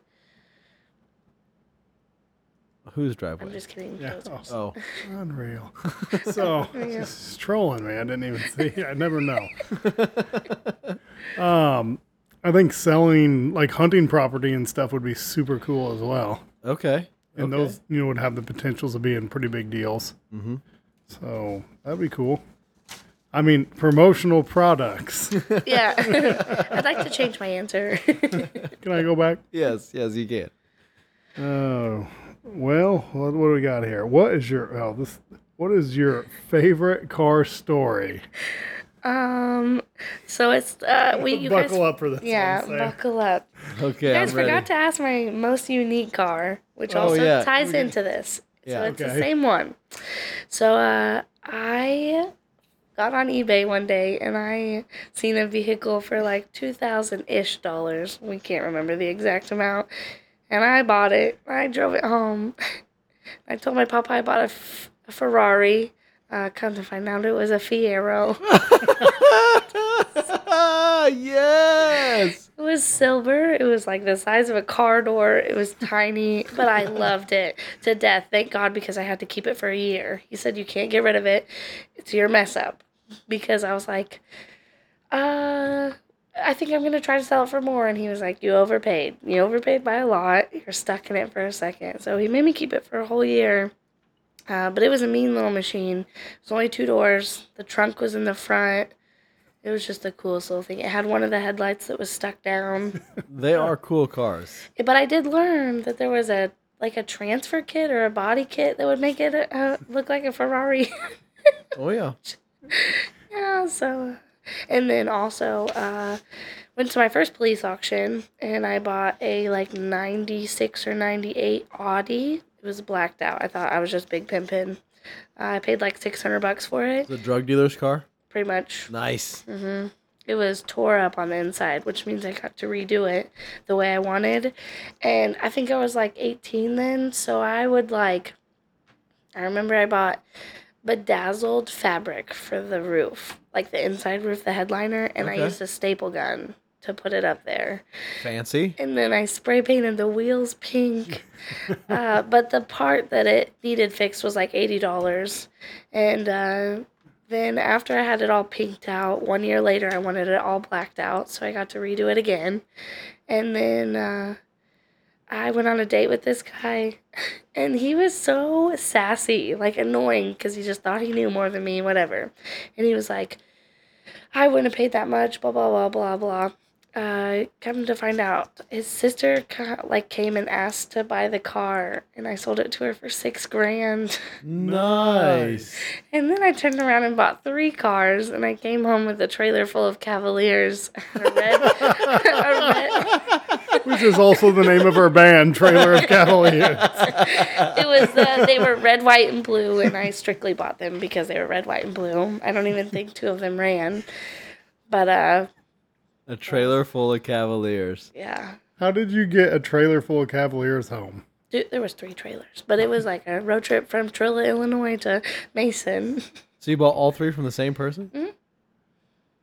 Whose driveway? I'm just kidding. Yeah. Those- Oh, (laughs) Unreal. (laughs) So just (laughs) trolling, man. I didn't even see. I never know. um, I think selling like hunting property and stuff would be super cool as well. okay. And okay. those, you know, would have the potentials of being pretty big deals. Mhm. So that'd be cool. I mean, promotional products. (laughs) yeah. (laughs) I'd like to change my answer. (laughs) Can I go back? Yes, yes, you can. Oh, well, what, what do we got here? What is your oh this? What is your favorite car story? Um, so it's uh, we you guys, Buckle up for this. yeah, one, buckle up. (laughs) Okay, You guys I'm ready. forgot to ask my most unique car, which Oh, also yeah. ties into this. Yeah, so it's the same one. So uh, I got on eBay one day and I seen a vehicle for like two thousand ish dollars. We can't remember the exact amount. And I bought it. I drove it home. (laughs) I told my papa I bought a, F- a Ferrari. Uh, come to find out it was a Fiero. (laughs) yes. (laughs) It was silver. It was like the size of a car door. It was tiny, but I loved it to death. Thank God because I had to keep it for a year. He said you can't get rid of it. It's your mess up. Because I was like, uh, I think I'm gonna try to sell it for more. And he was like, you overpaid. You overpaid by a lot. You're stuck in it for a second. So he made me keep it for a whole year. Uh, but it was a mean little machine. It was only two doors. The trunk was in the front. It was just the coolest little thing. It had one of the headlights that was stuck down. (laughs) They are cool cars. but I did learn that there was a like a transfer kit or a body kit that would make it uh, look like a Ferrari. (laughs) Oh yeah. yeah, so and then also uh, went to my first police auction and I bought a like 96 or 98 Audi. It was blacked out. I thought I was just big pimping. I paid like 600 bucks for it, The drug dealer's car. pretty much. Nice. Mhm. it was tore up on the inside, which means I got to redo it the way I wanted. And I think I was like 18 then, so I would like. I remember I bought bedazzled fabric for the roof, like the inside roof, the headliner, and I used a staple gun to put it up there. Fancy. And then I spray painted the wheels pink. (laughs) uh, but the part that it needed fixed was like $80. And uh, then after I had it all pinked out, one year later, I wanted it all blacked out. So I got to redo it again. And then uh, I went on a date with this guy. (laughs) And he was so sassy, like annoying, because he just thought he knew more than me, whatever. And he was like, I wouldn't have paid that much, blah, blah, blah, blah, blah uh, come to find out, his sister ca- like came and asked to buy the car, and I sold it to her for six grand. Nice. (laughs) And then I turned around and bought three cars, and I came home with a trailer full of Cavaliers, a red, (laughs) a red, (laughs) Was is also the name of our band, Trailer of Cavaliers. it was uh, they were red, white, and blue, and I strictly bought them because they were red, white, and blue. I don't even think two of them ran, but uh, A trailer full of Cavaliers. yeah, How did you get a trailer full of Cavaliers home? Dude, there was three trailers, but it was like a road trip from Trilla, Illinois to Mason. (laughs) So you bought all three from the same person? Mhm.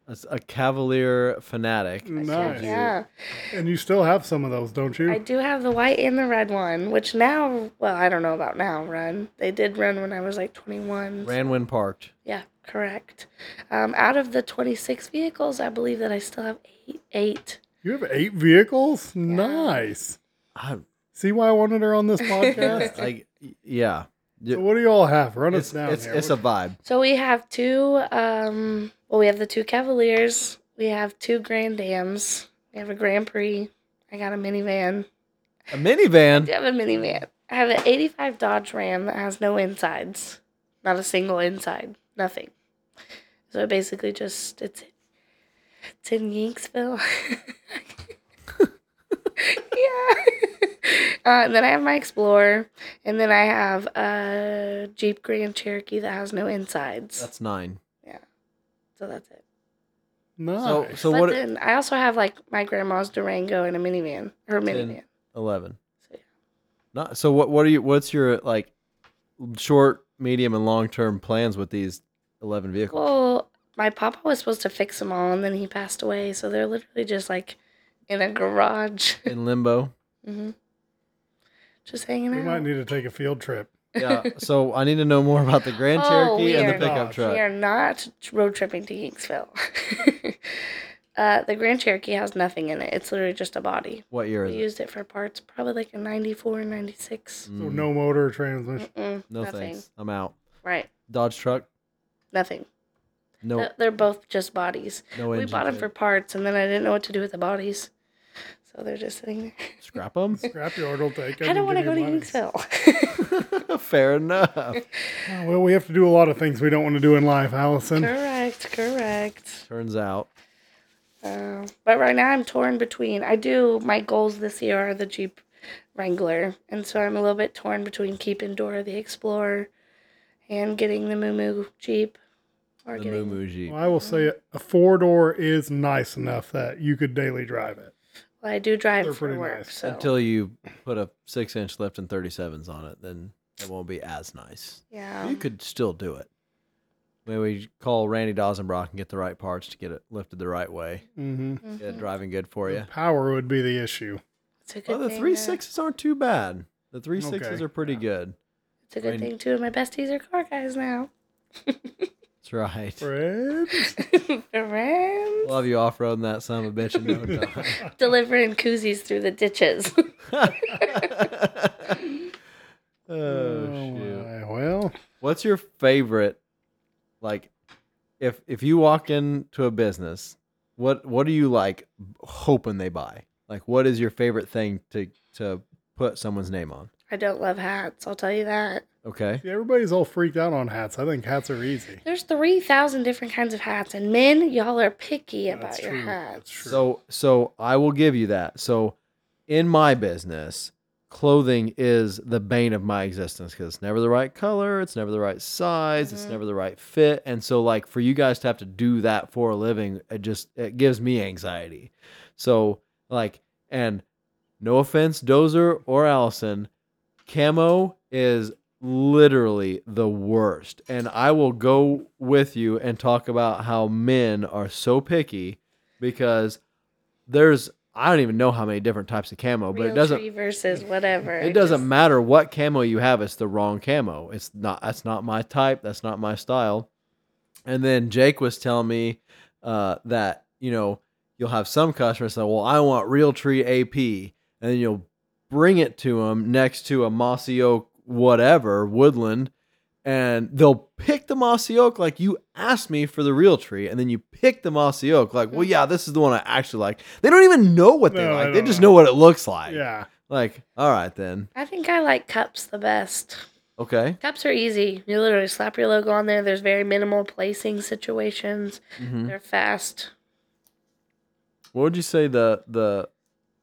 That's a Cavalier fanatic. Nice. Yeah, And you still have some of those, don't you? I do have the white and the red one, which now, well, I don't know about now. Run, they did run when I was like twenty one. Ran when parked. Yeah, correct. Um, out of the 26 vehicles, I believe that I still have eight. eight. You have eight vehicles? Nice. I, See why I wanted her on this podcast? (laughs) like, yeah. so what do you all have? Run us It's, down it's, here. it's a vibe. So we have two. Um, well, we have the two Cavaliers. We have two Grand Ams. We have a Grand Prix. I got a minivan. A minivan. (laughs) I have a minivan. I have an 85 Dodge Ram that has no insides. Not a single inside. Nothing. So basically just, it's, it's in Yanksville. (laughs) yeah. Uh, and then I have my Explorer. And then I have a Jeep Grand Cherokee that has no insides. That's nine. Yeah. So that's it. nice. So, so but what? then I also have like my grandma's Durango and a minivan. Her Ten. minivan. Eleven. So, yeah. Not so. What? What are you? What's your like short, medium, and long term plans with these eleven vehicles? Well, my papa was supposed to fix them all, and then he passed away. So they're literally just like in a garage, (laughs) In limbo. mm-hmm. just hanging we out. might need to take a field trip. Yeah. (laughs) so I need to know more about the Grand Oh, Cherokee we and the are- pickup Gosh. truck. We are not road tripping to Yanksville. (laughs) uh, the Grand Cherokee has nothing in it. It's literally just a body. What year We is it? used it for parts, probably like a 94, 96. So Mm, no motor transmission. Mm-mm, no nothing. thanks. I'm out. Right. Dodge truck. Nothing. No. Th- They're both just bodies. no we bought them for parts, and then I didn't know what to do with the bodies. So they're just sitting there. Scrap them. Scrap Scrapyard will take 'em I don't want to go to money. Yanksville. (laughs) Fair enough. Oh, well, we have to do a lot of things we don't want to do in life, Allison. correct, correct. Turns out. Uh, but right now I'm torn between. I do my goals this year are the Jeep Wrangler, and so I'm a little bit torn between keeping Dora the Explorer and getting the Moo Moo Jeep. Or The getting, Moo Moo Jeep. Well, I will say a four door is nice enough that you could daily drive it. Well, I do drive They're for pretty work, nice. so Until you put a six inch lift and 37s on it, then it won't be as nice. yeah. You could still do it. Maybe we call Randy Dozenbrock and get the right parts to get it lifted the right way. Mm-hmm. Get it Mhm. driving good for you. Power would be the issue. It's a good Well, the thing, three uh, sixes aren't too bad. The three sixes Okay. are pretty good. It's a good Randy- thing two of my besties are car guys now. (laughs) That's right. Fred? Friends. (laughs) We'll you off roading that son of a bitch in no (laughs) time. Delivering koozies through the ditches. (laughs) oh, shoot. my. Well, What's your favorite? Like, if if you walk into a business, what what are you like hoping they buy? Like, what is your favorite thing to to put someone's name on? I don't love hats, I'll tell you that. Okay. see, everybody's all freaked out on hats. I think hats are easy. There's 3,000 different kinds of hats, and men, y'all are picky about That's your true. hats. That's true. So so I will give you that. So in my business, clothing is the bane of my existence because it's never the right color, it's never the right size, it's Mhm. never the right fit. And so like for you guys to have to do that for a living, it just it gives me anxiety. So like and no offense, Dozer or Allison, camo is literally the worst. And I will go with you and talk about how men are so picky because there's I don't even know how many different types of camo, but it doesn't versus whatever. it doesn't just- matter what camo you have, it's the wrong camo. It's not that's not my type, that's not my style. And then Jake was telling me uh, that, you know, you'll have some customers say, Well, I want Realtree AP, and then you'll bring it to them next to a mossy oak whatever, woodland, and they'll pick the mossy oak like you asked me for the Realtree, and then you pick the mossy oak like, well, yeah, this is the one I actually like. They don't even know what they No, I like. They don't just know. know what it looks like. yeah. Like, all right then. I think I like cups the best. Okay. Cups are easy. You literally slap your logo on there. There's very minimal placing situations. hmm They're fast. What would you say the the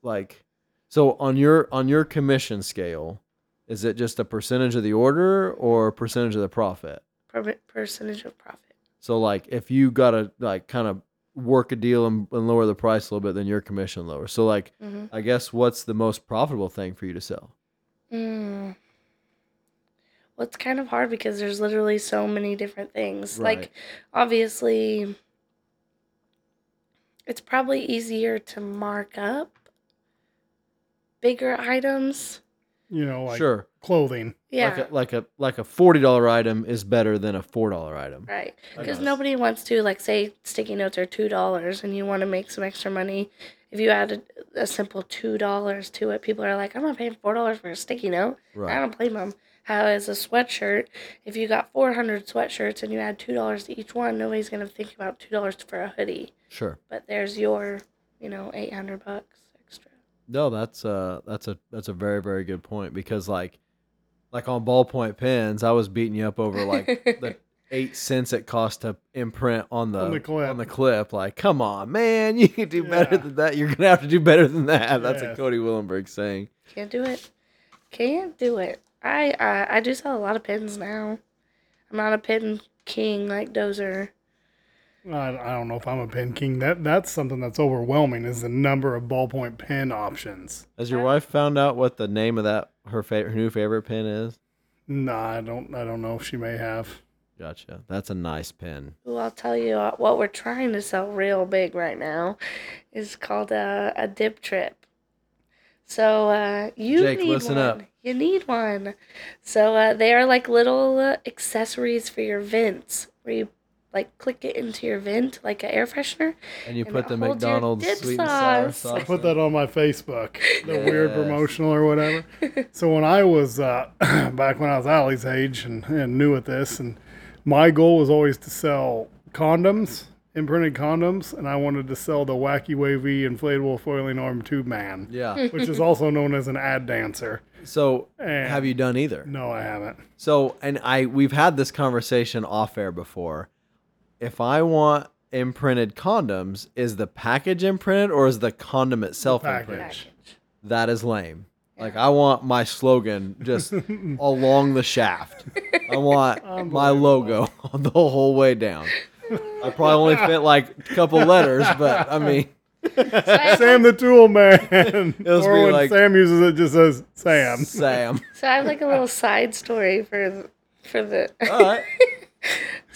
like So on your on your commission scale, is it just a percentage of the order or a percentage of the profit? Per- percentage of profit. So like if you gotta like kind of work a deal and, and lower the price a little bit, then your commission lower. So like hmm I guess what's the most profitable thing for you to sell? Mm. Well, it's kind of hard because there's literally so many different things. Right. Like, obviously, it's probably easier to mark up bigger items. You know, like sure. clothing. Yeah. Like a like a like a forty dollar item is better than a four dollar item. Right. Because nobody wants to, like, say sticky notes are $2 and you want to make some extra money. If you add a, a simple $2 to it, people are like, I'm not paying $4 for a sticky note. I don't blame them. How is a sweatshirt? If you got 400 sweatshirts and you add $2 to each one, nobody's going to think about $2 for a hoodie. Sure. But there's your, you know, 800 bucks extra. No, that's uh that's a that's a very very good point because like like on ballpoint pens, I was beating you up over like the (laughs) eight cents it cost to imprint on the On the clip. on the clip. Like, come on, man, (laughs) you can do better than that. You're gonna have to do better than that. That's a Cody Willenberg saying. Can't do it. Can't do it. I, I I do sell a lot of pins now. I'm not a pin king like Dozer. I, I don't know if I'm a pen king. That that's something that's overwhelming. Is the number of ballpoint pen options. Has your wife found out what the name of that her favorite her new favorite pen is? No, I don't. I don't know if she may have. Gotcha. That's a nice pen. Well, I'll tell you uh, what we're trying to sell real big right now is called a, a dip trip. So uh, you Jake, need listen one. up. You need one. So uh, they are like little uh, accessories for your vents, where you like click it into your vent like an air freshener. And you And put the McDonald's dip sweet and sour sauce. sauce. I put that on my Facebook. The weird promotional or whatever. (laughs) so when I was uh, (clears throat) back when I was Allie's age and, and new at this, and my goal was always to sell condoms, imprinted condoms, and I wanted to sell the wacky wavy inflatable foiling arm tube man, Yeah. (laughs) which is also known as an ad dancer. So And have you done either? No, I haven't. So, and I we've had this conversation off air before. If I want imprinted condoms, is the package imprinted or is the condom itself package. imprinted? That is lame. Like I want my slogan just (laughs) along the shaft. I want my logo (laughs) the whole way down. I probably only fit like a couple letters, but I mean, So I, Sam the Tool Man. (laughs) was or be when like- Sam uses it, just says Sam. Sam. so I have like a little side story for the, for the. All right.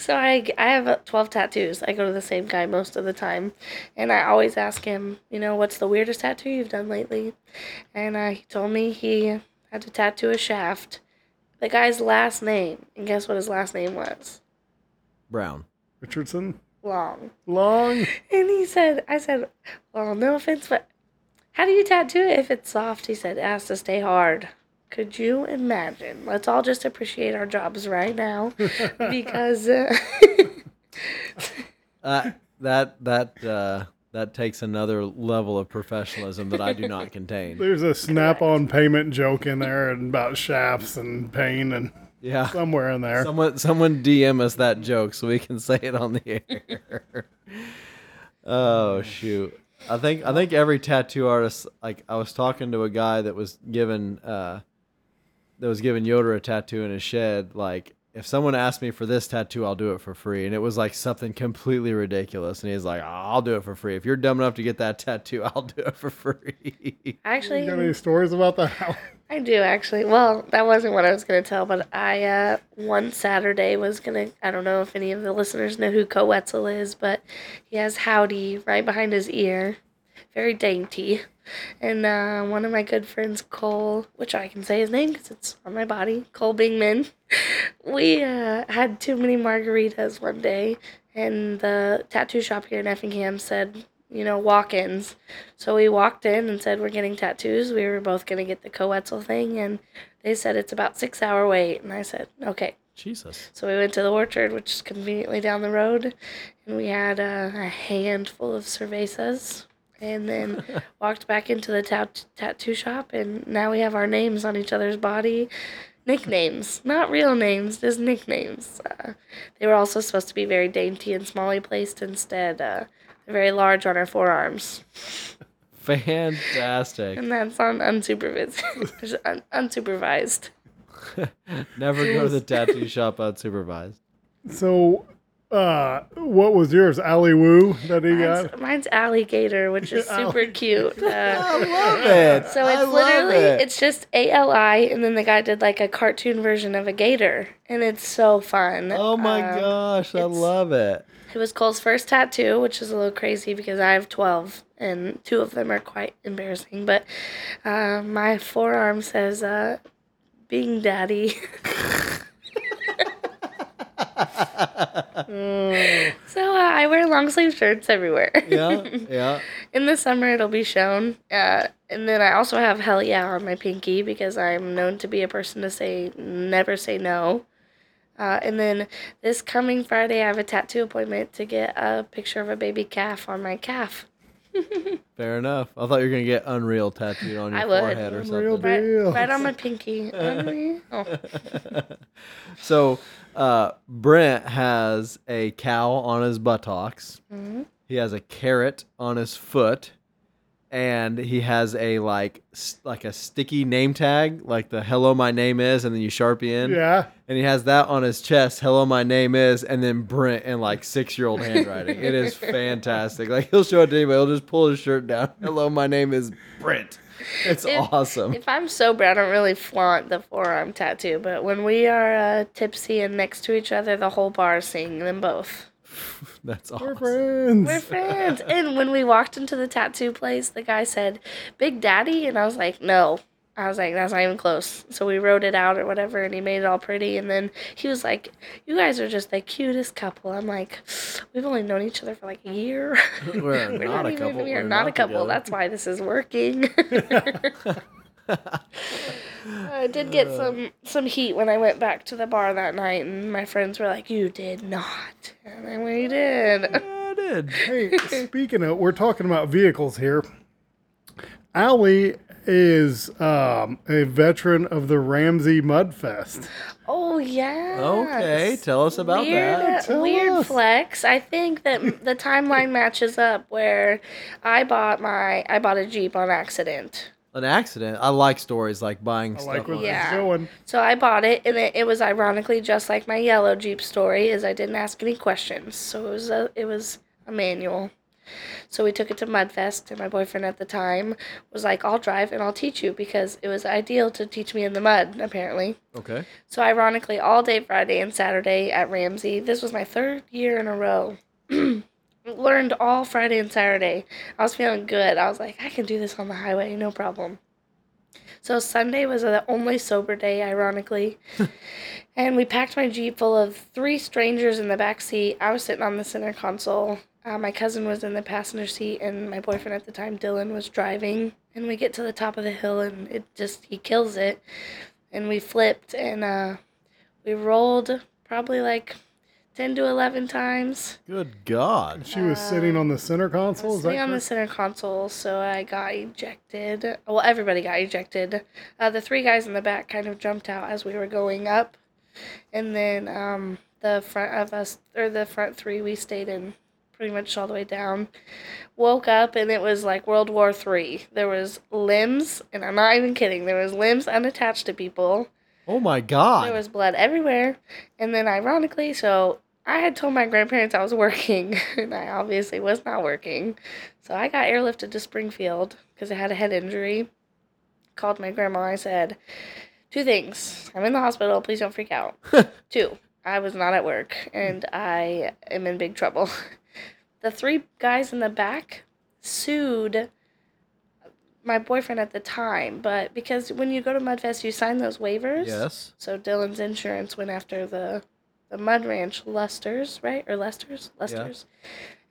So I, I have uh, 12 tattoos. I go to the same guy most of the time. And I always ask him, you know, what's the weirdest tattoo you've done lately? And uh, he told me he had to tattoo a shaft. The guy's last name. And guess what his last name was? Brown. Richardson. Long. Long. And he said, I said, well, no offense, but how do you tattoo it if it's soft? He said, it has to stay hard. Could you imagine? Let's all just appreciate our jobs right now (laughs) because uh, (laughs) Uh, that that uh, that takes another level of professionalism that I do not (laughs) contain. There's a snap-on payment joke in there and about shafts and pain and Yeah. somewhere in there. Someone someone DM us that joke so we can say it on the air. oh shoot. I think I think every tattoo artist like I was talking to a guy that was given uh that was giving Yoder a tattoo in his shed like if someone asked me for this tattoo I'll do it for free and it was like something completely ridiculous and he's like I'll do it for free if you're dumb enough to get that tattoo (laughs) I'll do it for free. actually, You got any stories about that? (laughs) I do actually. Well, that wasn't what I was going to tell, but I, uh, one Saturday was going to, I don't know if any of the listeners know who Koe Wetzel is, but he has Howdy right behind his ear. Very dainty. And uh, one of my good friends, Cole, which I can say his name because it's on my body, Cole Bingman, (laughs) we uh, had too many margaritas one day, and the tattoo shop here in Effingham said, you know, walk ins. So we walked in and said, We're getting tattoos. We were both going to get the Koe Wetzel thing, and they said it's about six hour wait. And I said, Okay. Jesus. So we went to the orchard, which is conveniently down the road, and we had uh, a handful of cervezas. And then walked back into the tat- tattoo shop, and now we have our names on each other's body. Nicknames, not real names, just nicknames. Uh, they were also supposed to be very dainty and smally placed. Instead, uh, they're very large on our forearms. Fantastic. and that's on unsupervised. (laughs) un- unsupervised. (laughs) Never go to the (laughs) tattoo shop unsupervised. So, uh, what was yours? Ali Woo that he got? Mine's, mine's alligator, which is (laughs) super cute. (laughs) Uh, love it. So it's literally it's just A L I, and then the guy did like a cartoon version of a gator, and it's so fun. Oh my Um, gosh, I love it. It was Cole's first tattoo, which is a little crazy because I have twelve, and two of them are quite embarrassing. But uh, my forearm says uh, "Bing Daddy." (laughs) so uh, I wear long sleeve shirts everywhere. Yeah, yeah. (laughs) In the summer, it'll be shown. Uh, and then I also have hell yeah on my pinky because I'm known to be a person to say never say no. Uh, and then this coming Friday, I have a tattoo appointment to get a picture of a baby calf on my calf. (laughs) Fair enough. I thought you were gonna get Unreal tattooed on your I would. forehead or Unreal something. Right, Deal. right on my pinky. Unreal. (laughs) So, uh, Brent has a cow on his buttocks. Mhm. He has a carrot on his foot, and he has a like s- like a sticky name tag, like the "Hello, my name is," and then you sharpie in. Yeah. And he has that on his chest. Hello, my name is, and then Brent in like six year old (laughs) handwriting. it is fantastic. Like he'll show it to anybody. He'll just pull his shirt down. (laughs) Hello, my name is Brent. It's If- awesome. If I'm sober, I don't really flaunt the forearm tattoo, but when we are uh, tipsy and next to each other, the whole bar is seeing them both. (laughs) That's awesome. We're friends. We're friends. and when we walked into the tattoo place, the guy said, Big Daddy? And I was like, No. I was like, That's not even close. So we wrote it out or whatever, and he made it all pretty. And then he was like, You guys are just the cutest couple. I'm like, We've only known each other for like a year. (laughs) (laughs) We're not a couple. We're We're not, a couple. together. That's why this is working. I did get some some heat when I went back to the bar that night, and my friends were like, "You did not," and then we did. Yeah, I did. (laughs) Hey, speaking of, we're talking about vehicles here. Ali is um, a veteran of the Ramsey Mudfest. Oh yeah. Okay, tell us about weird, that. Tell weird us. flex. I think that the timeline matches up where I bought my I bought a Jeep on accident. An accident. I like stories like buying I stuff. like where on- this Yeah. going. So I bought it, and it, it was ironically just like my yellow Jeep story, is I didn't ask any questions. So it was a it was a manual. So we took it to Mudfest, and my boyfriend at the time was like, "I'll drive and I'll teach you," because it was ideal to teach me in the mud, apparently. Okay. So ironically, all day Friday and Saturday at Ramsey, this was my third year in a row. (clears throat) Learned all Friday and Saturday. I was feeling good. I was like, I can do this on the highway, no problem. So Sunday was the only sober day, ironically. (laughs) and we packed my Jeep full of three strangers in the back seat. I was sitting on the center console. Uh, my cousin was in the passenger seat, and my boyfriend at the time, Dylan, was driving. And we get to the top of the hill, and it just, he kills it and we flipped and uh, we rolled probably like 10 to 11 times. Good God. She was sitting on the center I console. was Is that sitting on the correct? center console, so I got ejected. Well, everybody got ejected. Uh, the three guys in the back kind of jumped out as we were going up, and then um, the front of us, or the front three, we stayed in pretty much all the way down. Woke up and it was like World War Three. There was limbs, and I'm not even kidding. There was limbs unattached to people. Oh my God. There was blood everywhere. And then, ironically, so I had told my grandparents I was working, (laughs) and I obviously was not working. So I got airlifted to Springfield because I had a head injury. Called my grandma. I said, Two things. I'm in the hospital. Please don't freak out. (laughs) Two, I was not at work, and I am in big trouble. (laughs) The three guys in the back sued my boyfriend at the time, but because when you go to Mudfest, you sign those waivers. yes. So Dylan's insurance went after the the Mud Ranch Lusters, right? Or Lesters? Lesters.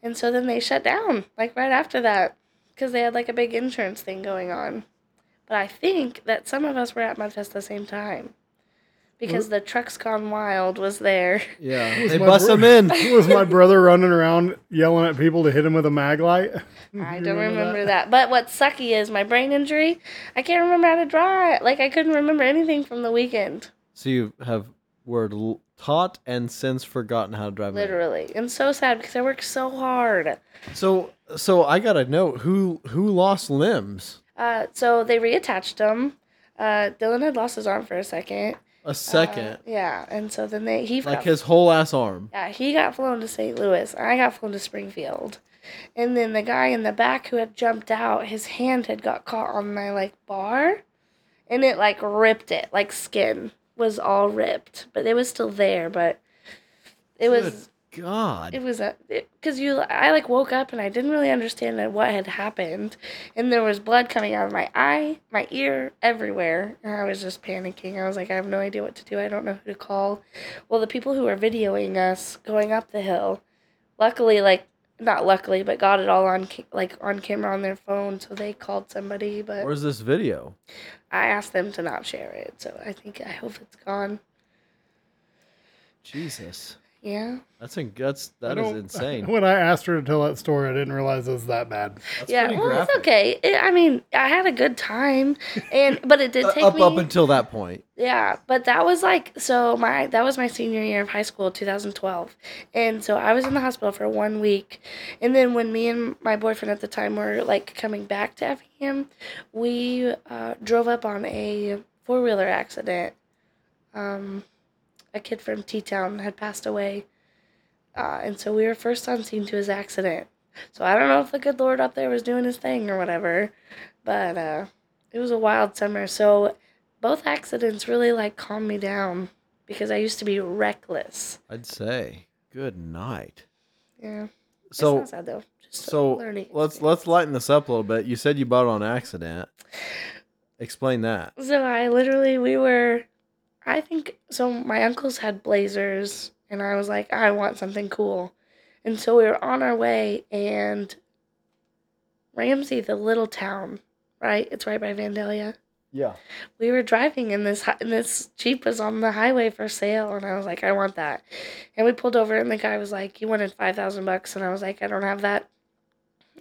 And so then they shut down like right after that because they had like a big insurance thing going on. But I think that some of us were at Mudfest the same time because the Trucks Gone Wild was there. (laughs) Yeah. Was They my bust bro- them in. (laughs) was my brother running around yelling at people to hit him with a mag light? (laughs) I don't remember that? But what's sucky is my brain injury. I can't remember how to draw it. Like I couldn't remember anything from the weekend. So you have were l- taught and since forgotten how to drive. manual. Literally. And so sad because I worked so hard. So so I gotta know who who lost limbs. Uh, so they reattached him. Uh, Dylan had lost his arm for a second. A second, Uh, yeah, and so then they he like got, his whole ass arm. yeah he got flown to St. Louis. I got flown to Springfield, and then the guy in the back who had jumped out, his hand had got caught on my like bar, and it like ripped it like skin was all ripped, but it was still there. But it was Good God. it was a because you I like woke up and I didn't really understand what had happened, and there was blood coming out of my eye, my ear, everywhere, and I was just panicking. I was like, I have no idea what to do. I don't know who to call. Well, the people who were videoing us going up the hill, luckily, like not luckily, but got it all on like on camera on their phone, so they called somebody. But Where's this video? I asked them to not share it, so I think I hope it's gone. Jesus. Yeah. That's in, that's that is insane. (laughs) When I asked her to tell that story, I didn't realize it was that bad. That's yeah, well, graphic. it's okay. It, I mean, I had a good time, and but it did Uh, take up me. up until that point. yeah, but that was like so. My that was my senior year of high school, 2012, and so I was in the hospital for one week, and then when me and my boyfriend at the time were like coming back to Effingham, we uh, drove up on a four wheeler accident. Um, a kid from T Town had passed away, uh, and so we were first on scene to his accident. So I don't know if the good Lord up there was doing his thing or whatever, but uh, it was a wild summer. So both accidents really like calmed me down because I used to be reckless. I'd say. Good night. Yeah. So sad though. Just so learning let's experience. let's lighten this up a little bit. You said you bought on accident. Explain that. So I literally we were, I think so. My uncles had blazers, and I was like, I want something cool, and so we were on our way, and Ramsey, the little town, right? It's right by Vandalia. Yeah. we were driving and this and this jeep was on the highway for sale and i was like i want that and we pulled over and the guy was like you wanted 5000 bucks and i was like i don't have that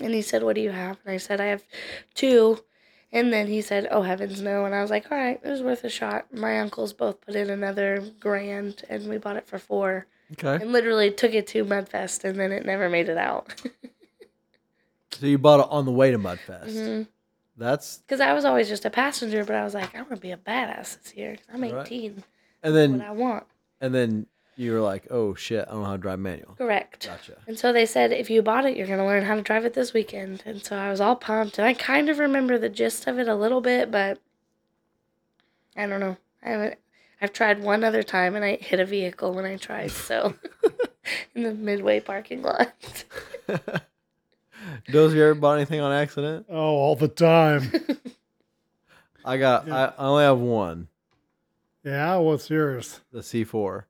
and he said what do you have and i said i have two and then he said oh heavens no and i was like all right it was worth a shot my uncles both put in another grand and we bought it for four Okay. and literally took it to mudfest and then it never made it out (laughs) So you bought it on the way to Mudfest. Mhm. That's because i was always just a passenger but i was like I'm going to be a badass this year. i'm Right. 18 and what then i want and then you were like, oh shit, I don't know how to drive manual. correct Gotcha. And so they said, if you bought it, you're going to learn how to drive it this weekend. And so I was all pumped. And I kind of remember the gist of it a little bit, but I don't know. I haven't. I've tried one other time and I hit a vehicle when I tried. So (laughs) in the midway parking lot. (laughs) Does you ever bought anything on accident? Oh, all the time. (laughs) I got. Yeah. I, I only have one. yeah, what's yours? The C4.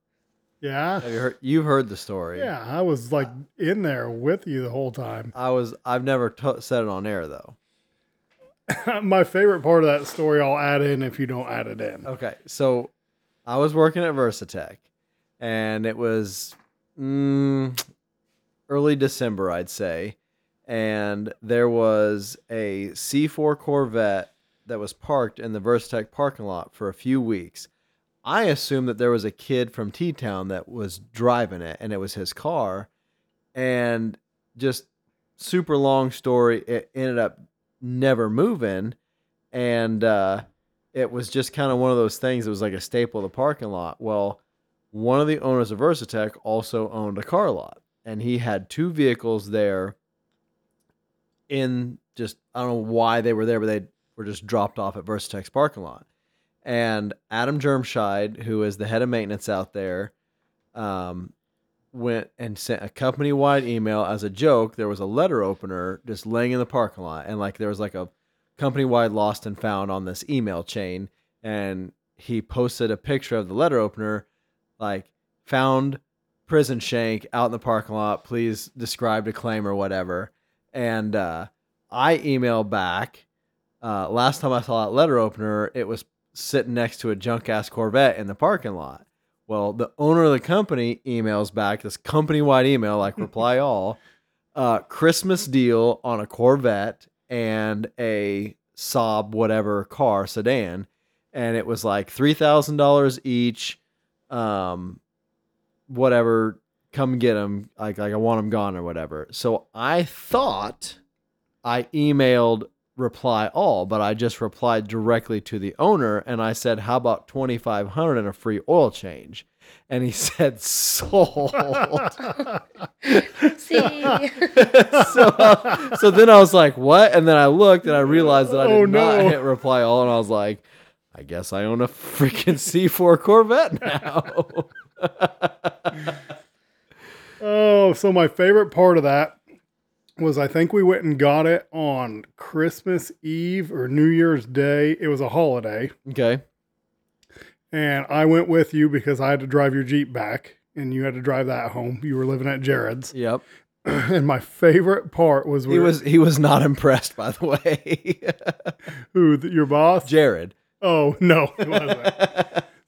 Yeah. Have you heard? You've heard the story. Yeah, I was like in there with you the whole time. I was. I've never t- said it on air though. (laughs) My favorite part of that story, I'll add in if you don't add it in. Okay, so I was working at Versatech, and it was mm, early December, I'd say, and there was a C4 Corvette that was parked in the Versatech parking lot for a few weeks. I assumed that there was a kid from T Town that was driving it, and it was his car, and just super long story. It ended up never moving, and uh, it was just kind of one of those things. It was like a staple of the parking lot. Well, one of the owners of Versatech also owned a car lot, and he had two vehicles there. In just I don't know why they were there, but they were just dropped off at Versatech's parking lot. And Adam Germscheid, who is the head of maintenance out there, um, went and sent a company wide email as a joke. There was a letter opener just laying in the parking lot, and like there was like a company wide lost and found on this email chain. And he posted a picture of the letter opener, like found prison shank out in the parking lot. Please describe the claim or whatever. And uh, I emailed back. Uh, last time I saw that letter opener, it was sitting next to a junk ass Corvette in the parking lot. Well, the owner of the company emails back this company wide email, like (laughs) reply all, uh, Christmas deal on a Corvette and a Saab whatever car sedan, and it was like three thousand dollars each. Um, whatever, come get them. Like like I want them gone or whatever. So I thought I emailed reply all, but I just replied directly to the owner and I said, "How about 2500 and a free oil change?" And he (laughs) said, "Sold." (laughs) See, (laughs) so, uh, so then I was like, "What?" And then I looked and I realized that I did Oh, not no. hit reply all, and I was like, "I guess I own a freaking C4 Corvette now." Oh, so my favorite part of that was I think we went and got it on Christmas Eve or New Year's Day. It was a holiday. okay. And I went with you because I had to drive your Jeep back and you had to drive that home. You were living at Jared's. Yep. (laughs) and my favorite part was we He was he was not (laughs) impressed, by the way. (laughs) who, your boss? Jared. Oh, no,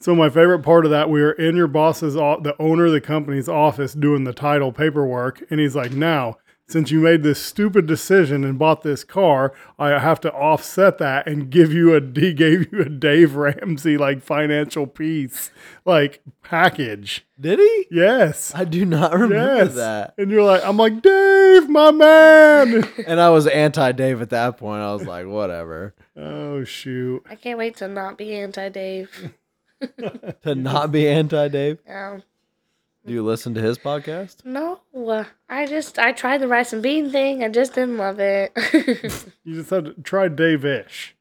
so my favorite part of that, we were in your boss's, the owner of the company's office doing the title paperwork. And he's like, now, since you made this stupid decision and bought this car, I have to offset that and give you a, (laughs) he gave you a Dave Ramsey like financial piece, like package. Did he? Yes. I do not remember Yes. that. And you're like, I'm like, Dave, my man. (laughs) And I was anti Dave at that point. I was like, whatever. oh, shoot. I can't wait to not be anti Dave. (laughs) To not be anti Dave. Um, Do you listen to his podcast? no, uh, I just I tried the rice and bean thing. I just didn't love it. (laughs) You just had to try Dave Ish.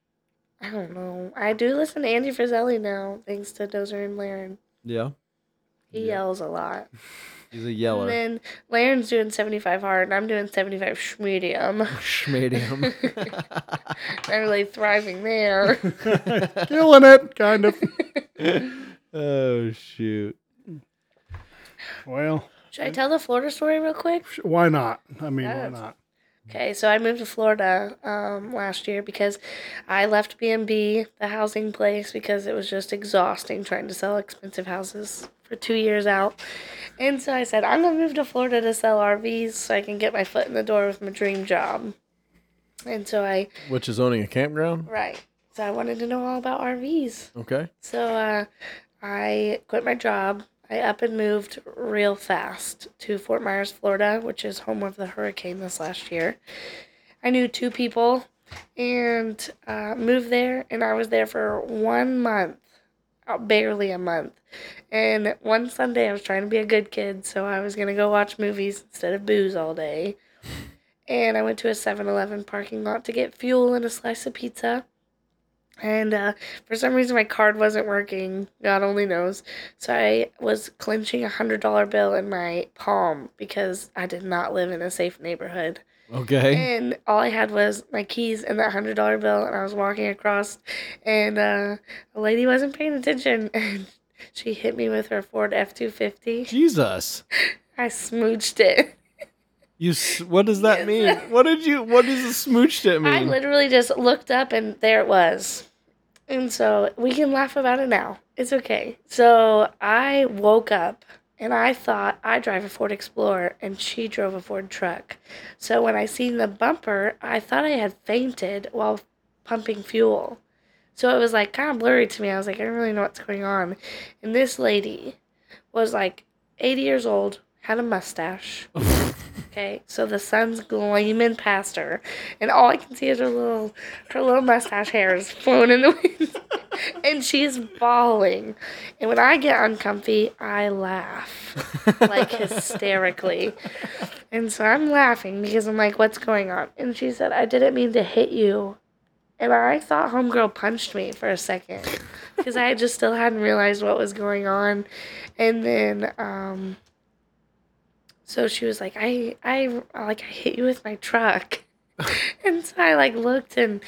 I don't know. I do listen to Andy Frisella now, thanks to Dozer and Laren. Yeah. He Yeah. yells a lot. He's a yeller. And yeller. then Laren's doing 75 hard, and I'm doing 75 sh- medium. (laughs) Schmedium. (laughs) I'm really thriving there. Killing it, kind of. oh shoot. Well, Should I tell the Florida story real quick? why not? I mean, why not? Okay, so I moved to Florida um, last year because I left B&B, the housing place, because it was just exhausting trying to sell expensive houses for two years out. And so I said, I'm going to move to Florida to sell RVs so I can get my foot in the door with my dream job. And so I, Which is owning a campground? right, so I wanted to know all about RVs. Okay. So uh, I quit my job. I up and moved real fast to Fort Myers, Florida, which is home of the hurricane this last year. I knew two people and uh, moved there, and I was there for one month, uh, barely a month. And one Sunday, I was trying to be a good kid, so I was going to go watch movies instead of booze all day. And I went to a 7 Eleven parking lot to get fuel and a slice of pizza. And uh, for some reason, my card wasn't working. God only knows. So I was clenching a hundred dollar bill in my palm because I did not live in a safe neighborhood. Okay. And all I had was my keys and that hundred dollar bill, and I was walking across, and uh, a lady wasn't paying attention, (laughs) and she hit me with her Ford F two fifty. Jesus. I smooched it. You. What does that (laughs) mean? What did you? What does the smooched it mean? I literally just looked up and there it was. And so we can laugh about it now. It's okay. So I woke up and I thought I drive a Ford Explorer and she drove a Ford truck. So when I seen the bumper, I thought I had fainted while pumping fuel. So it was like kind of blurry to me. I was like, I don't really know what's going on. And this lady was like 80 years old, had a mustache. (laughs) Okay, so the sun's gleaming past her, and all I can see is her little, her little mustache hairs flowing in the (laughs) wind, and she's bawling. And when I get uncomfy, I laugh like hysterically, and so I'm laughing because I'm like, "What's going on?" And she said, "I didn't mean to hit you," and I thought homegirl punched me for a second because I just still hadn't realized what was going on, and then um. So she was like, I, I, like, I hit you with my truck. (laughs) (laughs) and so I, like, looked and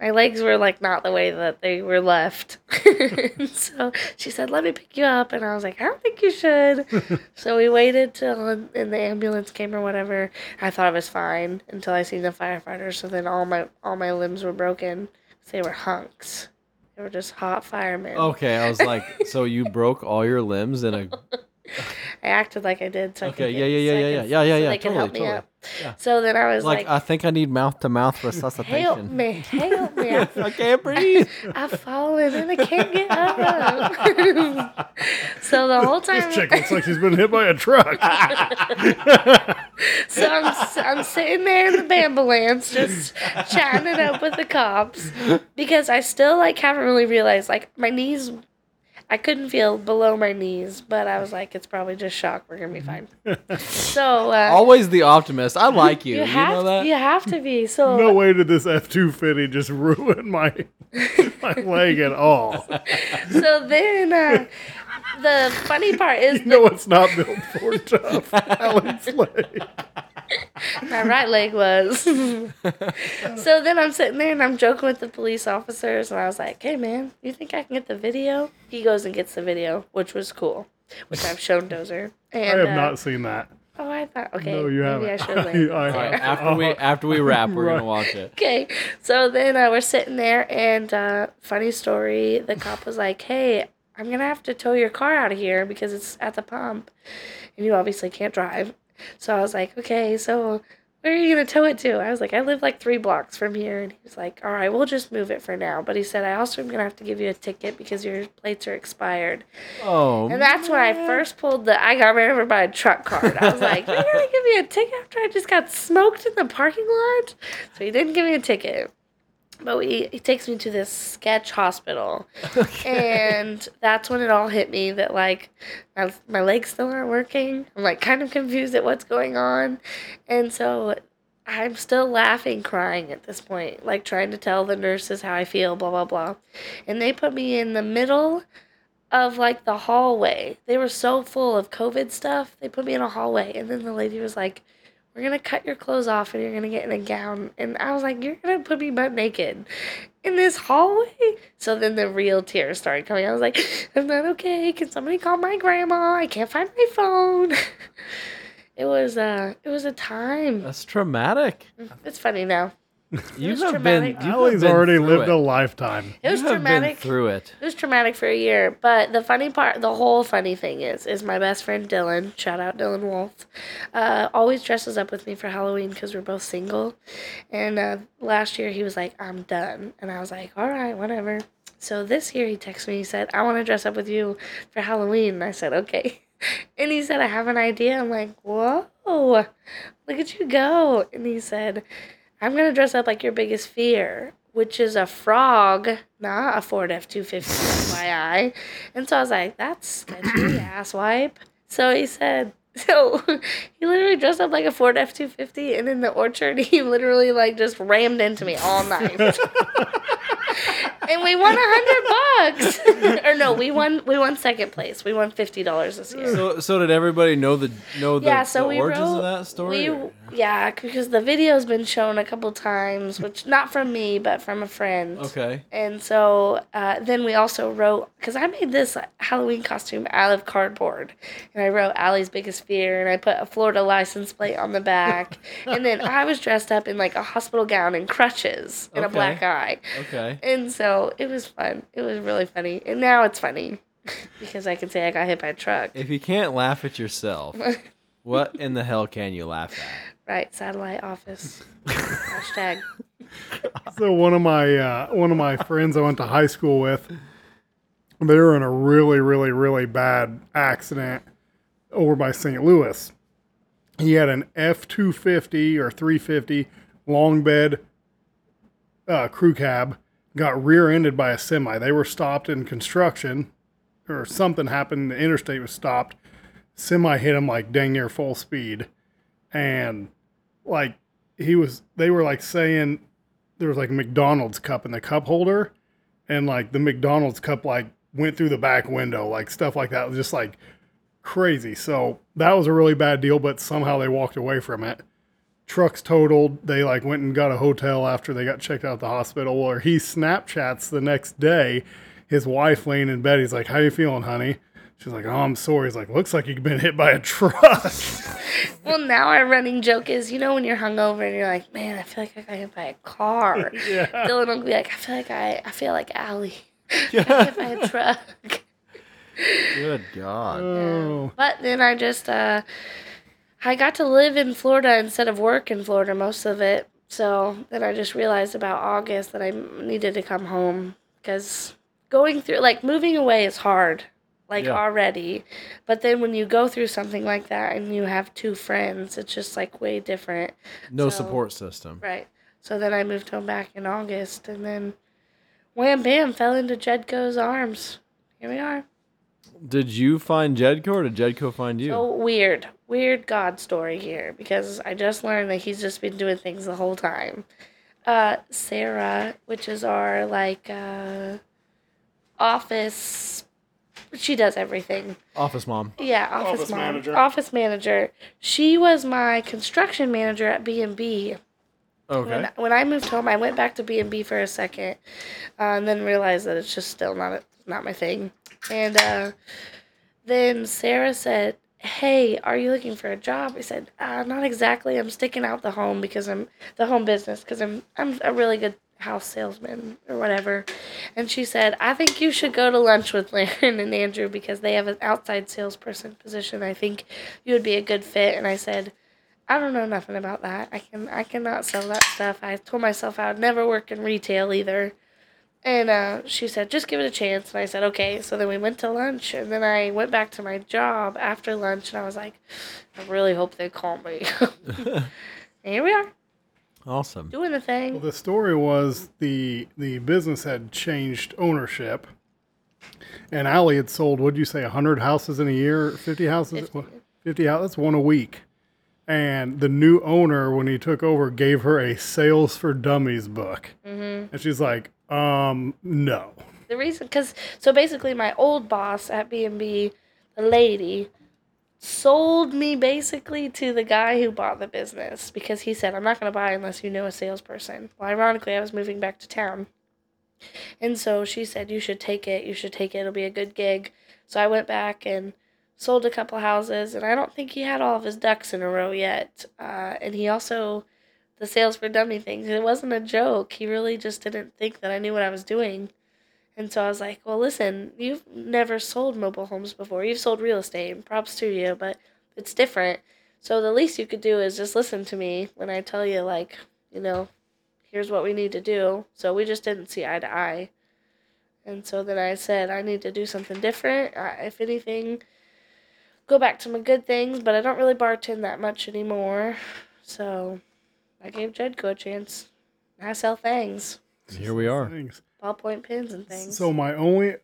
my legs were, like, not the way that they were left. (laughs) and so she said, let me pick you up. And I was like, I don't think you should. so we waited till and the ambulance came or whatever. I thought I was fine until I seen the firefighters. So then all my, all my limbs were broken. They were hunks. They were just hot firemen. Okay, I was like, so you broke all your limbs in a I acted like I did. So I could Okay, get yeah, yeah, yeah, yeah, seconds yeah, yeah, so yeah, They could totally, help me totally. up. Yeah. So then I was Like, like, I think I need mouth to mouth resuscitation. help me, help me. I've, (laughs) I can't breathe. (laughs) I've fallen and I can't get up. (laughs) so the whole time, This chick looks like she's been hit by a truck. so I'm, I'm sitting there in the ambulance just chatting it up with the cops because I still like haven't really realized like my knees I couldn't feel below my knees but I was like it's probably just shock we're gonna be fine so uh, Always the optimist. I like you. you You, have know that? you have to be so no way did this F two two fifty just ruin my my leg at all. (laughs) so then uh, the funny part is You know it's not built for tough. (laughs) Alan's leg. my right leg was. (laughs) so then I'm sitting there and I'm joking with the police officers, and I was like, "Hey man, you think I can get the video?" He goes and gets the video, which was cool, which I've shown Dozer. (laughs) I have uh, not seen that. Oh, I thought. Okay, No, you maybe haven't. I should. later. I All right, have. after we after we wrap, we're Right. gonna watch it. Okay, so then uh, we're sitting there, and uh, funny story, the cop was like, "Hey, I'm gonna have to tow your car out of here because it's at the pump, and you obviously can't drive." So I was like, "Okay, so where are you gonna tow it to?" I was like, "I live like three blocks from here," and he was like, "All right, we'll just move it for now." But he said, "I also am gonna have to give you a ticket because your plates are expired." Oh, And that's when I first pulled the I got ran over by a truck card. I was like, You're gonna give me a ticket after I just got smoked in the parking lot? So he didn't give me a ticket. But we, he takes me to this sketch hospital. (laughs) And that's when it all hit me that, like, my, my legs still aren't working. I'm, like, kind of confused at what's going on. And so I'm still laughing, crying at this point, like, trying to tell the nurses how I feel, blah, blah, blah. And they put me in the middle of like the hallway. They were so full of COVID stuff. They put me in a hallway, and then the lady was like, "We're gonna cut your clothes off, and you're gonna get in a gown." And I was like, "You're gonna put me butt naked in this hallway?" So then the real tears started coming. I was like, "I'm not okay. Can somebody call my grandma? I can't find my phone." (laughs) it was uh, it was a time. that's traumatic. It's funny now. You was have traumatic. been. You have Allie's been already lived it. a lifetime. It was you have traumatic. Been through it. It was traumatic for a year, but the funny part, the whole funny thing is, is my best friend Dylan, shout out Dylan Wolf, uh, always dresses up with me for Halloween because we're both single. And uh, last year he was like, I'm done. And I was like, all right, whatever. So this year he texted me, he said, I want to dress up with you for Halloween. And I said, okay. (laughs) And he said, I have an idea. I'm like, whoa, look at you go. And he said, I'm gonna dress up like your biggest fear, which is a frog, not a Ford F two fifty, FYI. And so I was like, that's sketchy, (clears throat) asswipe. So he said, (laughs) so he literally dressed up like a Ford F two fifty, and in the orchard, (laughs) he literally like just rammed into me all night. (laughs) and we won a hundred bucks, or no, we won we won second place. We won fifty dollars this year. So, so did everybody know the know the, Yeah, so the we origins wrote. of that story? We, or- yeah, because the video's been shown a couple times, which not from me, but from a friend. Okay. And so uh, then we also wrote because I made this Halloween costume out of cardboard, and I wrote Allie's biggest fear, and I put a Florida license plate on the back, (laughs) and then I was dressed up in like a hospital gown and crutches and a black eye, Okay. and so it was fun. It was really funny, and now it's funny (laughs) because I can say I got hit by a truck. If you can't laugh at yourself, (laughs) what in the hell can you laugh at? Right, satellite office. Hashtag. (laughs) So one of my uh, one of my friends I went to high school with, they were in a really really really bad accident over by St. Louis. He had an F two fifty or three fifty long bed uh, crew cab, got rear ended by a semi. They were stopped in construction, or something happened. The interstate was stopped. Semi hit him like dang near full speed, and like he was. They were like saying there was like a McDonald's cup in the cup holder, and like the McDonald's cup like went through the back window, like stuff like that was just like crazy. So that was a really bad deal, but somehow they walked away from it. Trucks totaled. They like went and got a hotel after they got checked out the hospital. Or he Snapchats the next day, his wife laying in bed. He's like, "How you feeling, honey?" She's like, "Oh, I'm sore." He's like, "Looks like you've been hit by a truck." (laughs) Well, now our running joke is, you know, when you're hungover and you're like, man, I feel like I got hit by a car. (laughs) yeah. (laughs) Dylan will be like, I feel like I, I feel like Allie got hit by a truck. Good God. Oh, But then I just uh I got to live in Florida instead of work in Florida most of it. So then I just realized about August that I needed to come home because going through like moving away is hard like Yeah. already. But then when you go through something like that and you have two friends, it's just like way different. No So- support system. Right. So then I moved home back in August and then wham bam fell into Jedco's arms. Here we are. Did you find Jedco or did Jedco find you? So weird, weird God story here because I just learned that he's just been doing things the whole time. Uh, Sarah, which is our like uh, office, she does everything. Office mom. Yeah, office, Office mom, manager. office manager. She was my construction manager at B and B. Okay. When, when I moved home, I went back to B and B for a second, uh, and then realized that it's just still not a, not my thing. And uh, then Sarah said, "Hey, are you looking for a job?" I said, uh, "Not exactly. I'm sticking out the home because I'm the home business because I'm I'm a really good house salesman or whatever." And she said, "I think you should go to lunch with Laren and Andrew because they have an outside salesperson position. I think you would be a good fit." And I said. I don't know nothing about that. I can I cannot sell that stuff. I told myself I would never work in retail either. And uh, she said, just give it a chance. And I said, okay. So then we went to lunch. And then I went back to my job after lunch. And I was like, I really hope they call me. (laughs) here we are, Awesome. doing the well, thing. the story was the the business had changed ownership, and Allie had sold. What'd you say? hundred houses in a year? Fifty houses? Fifty. Fifty houses. That's one a week. And the new owner, when he took over, gave her a sales for dummies book, Mm-hmm. and she's like, "Um, no." The reason, because, so basically my old boss at B&B, the lady, sold me basically to the guy who bought the business because he said, I'm not going to buy unless you know a salesperson. Well, ironically, I was moving back to town. And so she said, You should take it. You should take it. It'll be a good gig. So I went back and sold a couple houses. And I don't think he had all of his ducks in a row yet. Uh, and he also, the sales for dummy things, it wasn't a joke. He really just didn't think that I knew what I was doing. And so I was like, well, listen, you've never sold mobile homes before. You've sold real estate. Props to you, but it's different. So the least you could do is just listen to me when I tell you, like, you know, here's what we need to do. So we just didn't see eye to eye. And so then I said, I need to do something different. Uh, if anything, go back to my good things, but I don't really bartend that much anymore. So I gave Jedco a chance. I sell things, Here we are. Thanks. Ballpoint pens and things. So my only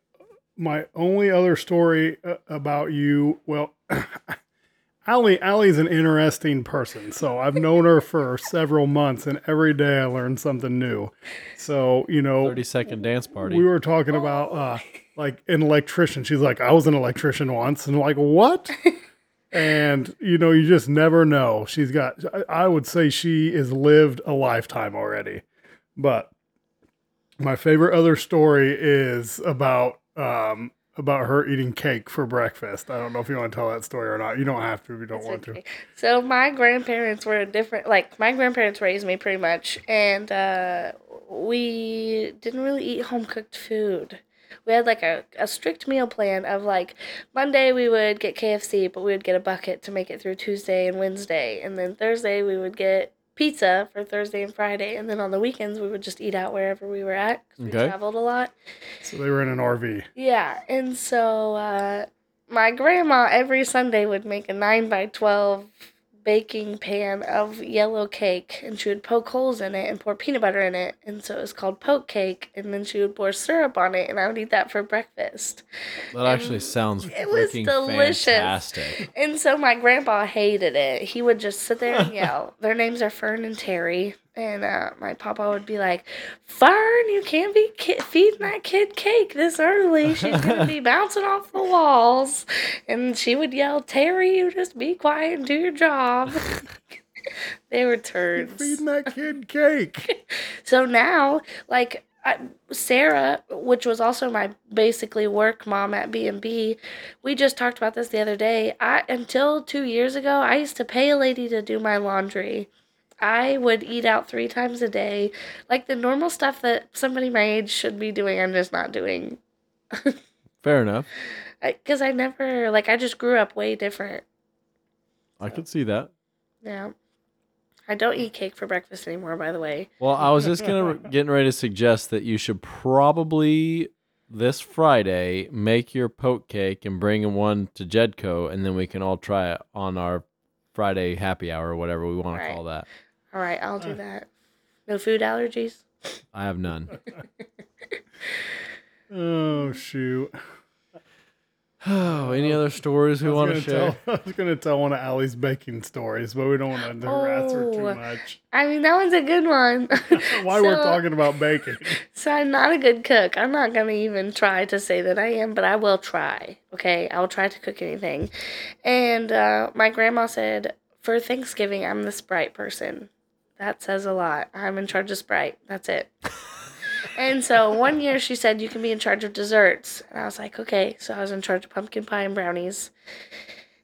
my only other story uh, about you, well, (coughs) Allie Allie's an interesting person. So I've known her for several months, and every day I learn something new. So you know, 30 second dance party. we were talking about uh, like an electrician. She's like, I was an electrician once, and I'm like, what? (laughs) and you know, you just never know. She's got. I, I would say she has lived a lifetime already, but my favorite other story is about um about her eating cake for breakfast. I don't know if you want to tell that story or not. You don't have to if you don't It's want to. So my grandparents were a different. Like my grandparents raised me pretty much, and uh, we didn't really eat home cooked food. We had like a, a strict meal plan of like Monday we would get KFC, but we would get a bucket to make it through Tuesday and Wednesday, and then Thursday we would get pizza for Thursday and Friday, and then on the weekends we would just eat out wherever we were at. 'cause Okay. We traveled a lot. So they were in an RV. Yeah, and so uh, my grandma every Sunday would make a 9 by 12 baking pan of yellow cake, and she would poke holes in it and pour peanut butter in it, and so it was called poke cake, and then she would pour syrup on it, and I would eat that for breakfast. that actually sounds It was delicious. fantastic. And so my grandpa hated it. He would just sit there and (laughs) yell. Their names are Fern and Terry. And uh, my papa would be like, Fern, you can't be ki- feeding that kid cake this early. She's going to be (laughs) bouncing off the walls. And she would yell, Terry, you just be quiet and do your job. (laughs) they were turds. Feeding that (laughs) kid cake. So now, like I, Sarah, which was also my basically work mom at B and B, we just talked about this the other day. I until two years ago, I used to pay a lady to do my laundry. I would eat out three times a day, like the normal stuff that somebody my age should be doing. I'm just not doing. (laughs) Fair enough. Because I, never, like, I just grew up way different. I could see that. Yeah. I don't eat cake for breakfast anymore, by the way. Well, I was just gonna (laughs) getting ready to suggest that you should probably this Friday make your poke cake and bring one to Jedco, and then we can all try it on our Friday happy hour or whatever we want Right. to call that. All right, I'll do that. No food allergies? I have none. (laughs) Oh shoot! Oh, any other stories we want to gonna share? tell- (laughs) I was gonna tell one of Allie's baking stories, but we don't want to harass her too Oh. much. I mean, that one's a good one. (laughs) Why we're So- talking about baking? So I'm not a good cook. I'm not gonna even try to say that I am, but I will try. Okay, I will try to cook anything. And uh, my grandma said for Thanksgiving I'm the Sprite person. That says a lot. I'm in charge of Sprite. That's it. and so one year she said you can be in charge of desserts, and I was like, okay. So I was in charge of pumpkin pie and brownies.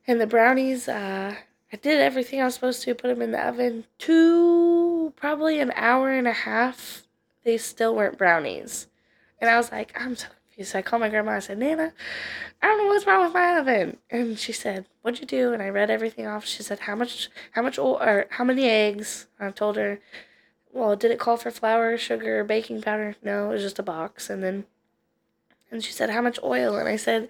And the brownies, uh, I did everything I was supposed to. Put them in the oven. Two, probably an hour and a half they still weren't brownies. And I was like, I'm so So I called my grandma. I said, Nana, I don't know what's wrong with my oven. And she said, What'd you do? And I read everything off. She said, How much, how much, oil, or how many eggs? I told her, Well, did it call for flour, sugar, baking powder? No, it was just a box. And then, and she said, How much oil? And I said,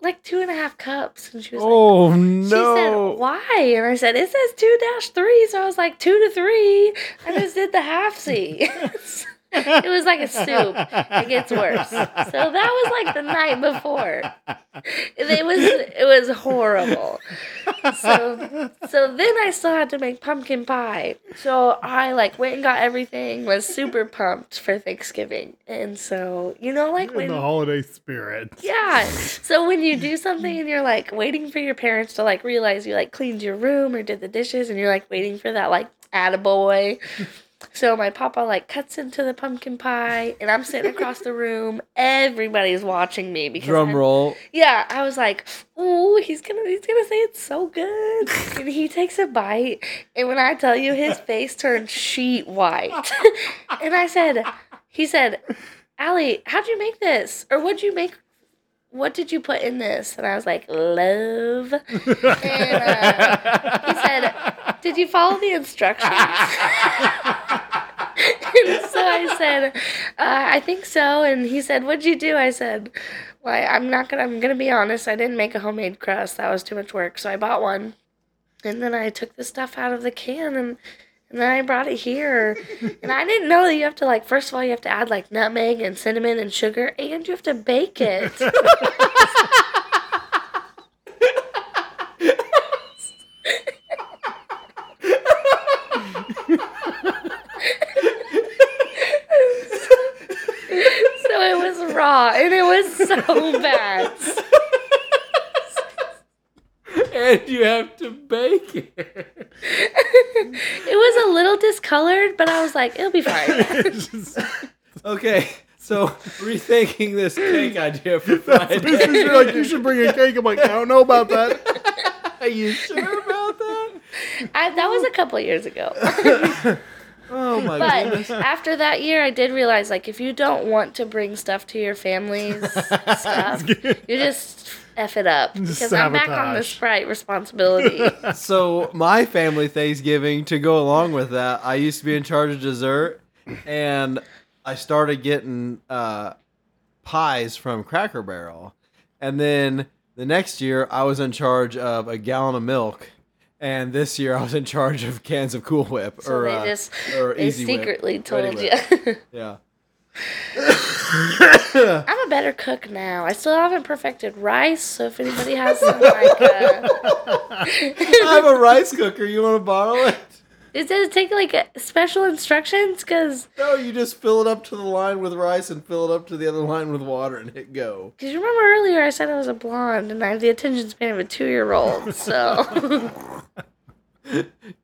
like two and a half cups. And she was like, Oh no. she said, "Why?" And I said, "It says two dash three, so I was like two to three. I just did the half C. (laughs) (laughs) (laughs) it was like a soup. It gets worse. So that was like the night before. It was it was horrible. So so then I still had to make pumpkin pie. So I like went and got everything. Was super pumped for Thanksgiving, and so you know like In the holiday spirit. yeah. So when you do something and you're like waiting for your parents to like realize you like cleaned your room or did the dishes and you're like waiting for that like attaboy. So my papa like cuts into the pumpkin pie and I'm sitting across the room. Everybody's watching me because Drum I'm- roll. yeah, I was like, "Ooh, he's gonna he's gonna say it's so good." (laughs) and he takes a bite, and when I tell you, his face turned sheet white. (laughs) and I said, "He said, Allie, how'd you make this? Or what'd you make? What did you put in this?" And I was like, "Love." And uh, he said, "Did you follow the instructions?" (laughs) and (laughs) so I said, uh, I think so. And he said, What'd you do? I said, Well, I- I'm not gonna. I'm gonna be honest. I didn't make a homemade crust. That was too much work. So I bought one, and then I took the stuff out of the can and. And then I brought it here, (laughs) and I didn't know that you have to like. First of all, you have to add like nutmeg and cinnamon and sugar, and you have to bake it. (laughs) it and it was so (laughs) bad. and you have to bake it. It was a little discolored, but I was like, it'll be fine. (laughs) Okay, so rethinking this cake idea for (laughs) Friday. You're like, you should bring a cake. I'm like, I don't know about that. Are you sure about that? I, that was a couple years ago. Oh my But goodness. after that year, I did realize like if you don't want to bring stuff to your family's (laughs) stuff, you just f it up because I'm back on the. Sprite responsibility. (laughs) So my family Thanksgiving to go along with that, I used to be in charge of dessert, and I started getting uh, pies from Cracker Barrel, and then the next year I was in charge of a gallon of milk, and this year I was in charge of cans of Cool Whip So or they uh, or they Easy Whip, secretly Ready told you. (laughs) Yeah. (laughs) I'm a better cook now. I still haven't perfected rice, so if anybody has some like, uh, (laughs) I have a rice cooker. You want to borrow it? Does it take like special instructions? Because No, you just fill it up to the line with rice and fill it up to the other line with water and hit go. Because you remember earlier I said I was a blonde and I have the attention span of a two year old, (laughs) so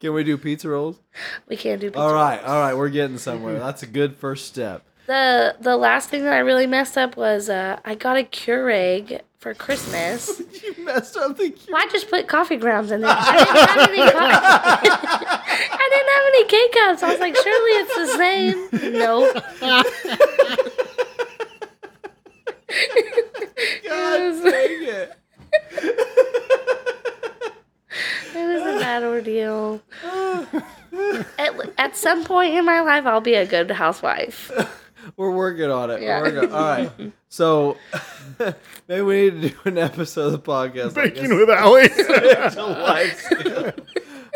Can we do pizza rolls? we can't do. Pizza All right, rolls. all right, we're getting somewhere. That's a good first step the the last thing that I really messed up was uh, I got a Keurig for Christmas. (laughs) you messed up the Keurig. Well, I just put coffee grounds in there. I didn't have any (laughs) coffee. (laughs) I didn't have any K cups. I was like, surely it's the same. No. God it was, dang it. it was a bad ordeal. at, at some point in my life, I'll be a good housewife. (laughs) We're working on it. Yeah. We're working. All right. (laughs) So (laughs) maybe we need to do an episode of the podcast. like Baking this. with Allie. It's a live stream.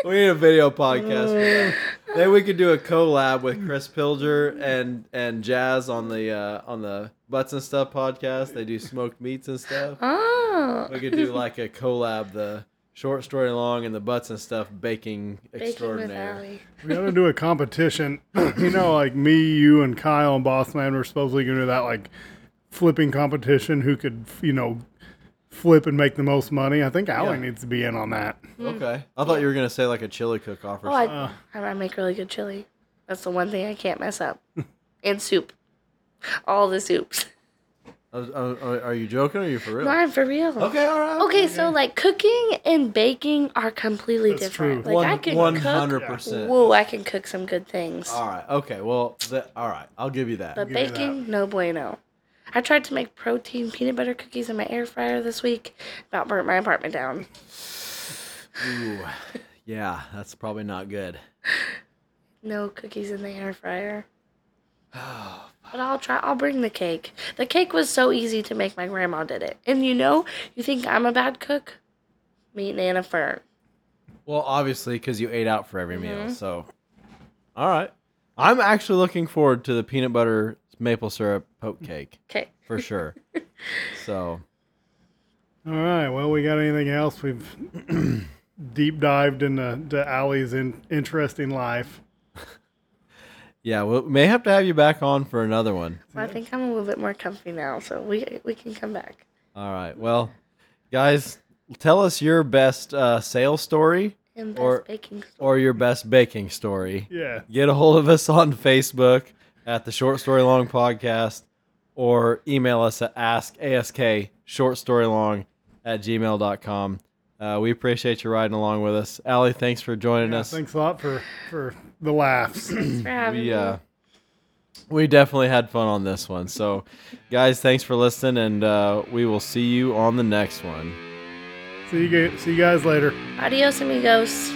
we need a video podcast. for that. (sighs) Maybe we could do a collab with Chris Pilger and and Jazz on the uh, on the Butts and Stuff podcast. They do smoked meats and stuff. Oh. We could do like a collab, the short story long and the Butts and Stuff baking Baking with extraordinaire. Allie. we gotta do a competition. (clears throat) you know, like me, you, and Kyle and Boss Man were supposedly gonna do that like flipping competition. Who could, you know, flip and make the most money? I think Allie Yeah. needs to be in on that. Mm. Okay, I thought you were gonna say like a chili cook off or Oh, something. I, I make really good chili. That's the one thing I can't mess up. (laughs) and soup. All the soups. Uh, uh, are you joking? Or are you for real? No, I'm for real. Okay, all right. Okay, so like cooking and baking are completely That's different. true. Like I can cook. hundred percent. Whoa, I can cook some good things. All right. Okay. Well, the, all right. I'll give you that. But give you that. baking, no bueno. I tried to make protein peanut butter cookies in my air fryer this week. About burnt my apartment down. Ooh, yeah, that's probably not good. (laughs) No cookies in the air fryer. (sighs) (sighs) But I'll try. I'll bring the cake. The cake was so easy to make. My grandma did it. And you know, you think I'm a bad cook? Meet Nana Fern. Well, obviously, because you ate out for every Mm-hmm. meal. So, all right. I'm actually looking forward to the peanut butter maple syrup poke cake Okay. for sure. (laughs) so, All right. Well, we got anything else? We've (clears throat) deep dived into to Allie's in, interesting life. Yeah, we may have to have you back on for another one. Well, I think I'm a little bit more comfy now, so we we can come back. All right. Well, guys, tell us your best uh, sales story And best Or- baking. Store. or your best baking story. Yeah. get a hold of us on Facebook at the Short Story Long Podcast or email us at askask short story long at gmail.com. Uh, we appreciate you riding along with us. Allie, thanks for joining Yeah, us. thanks a lot for for the laughs. Thanks for having We, me. uh, we definitely had fun on this one. So, guys, thanks for listening, and uh, we will see you on the next one. see you. See you guys later. Adios, amigos.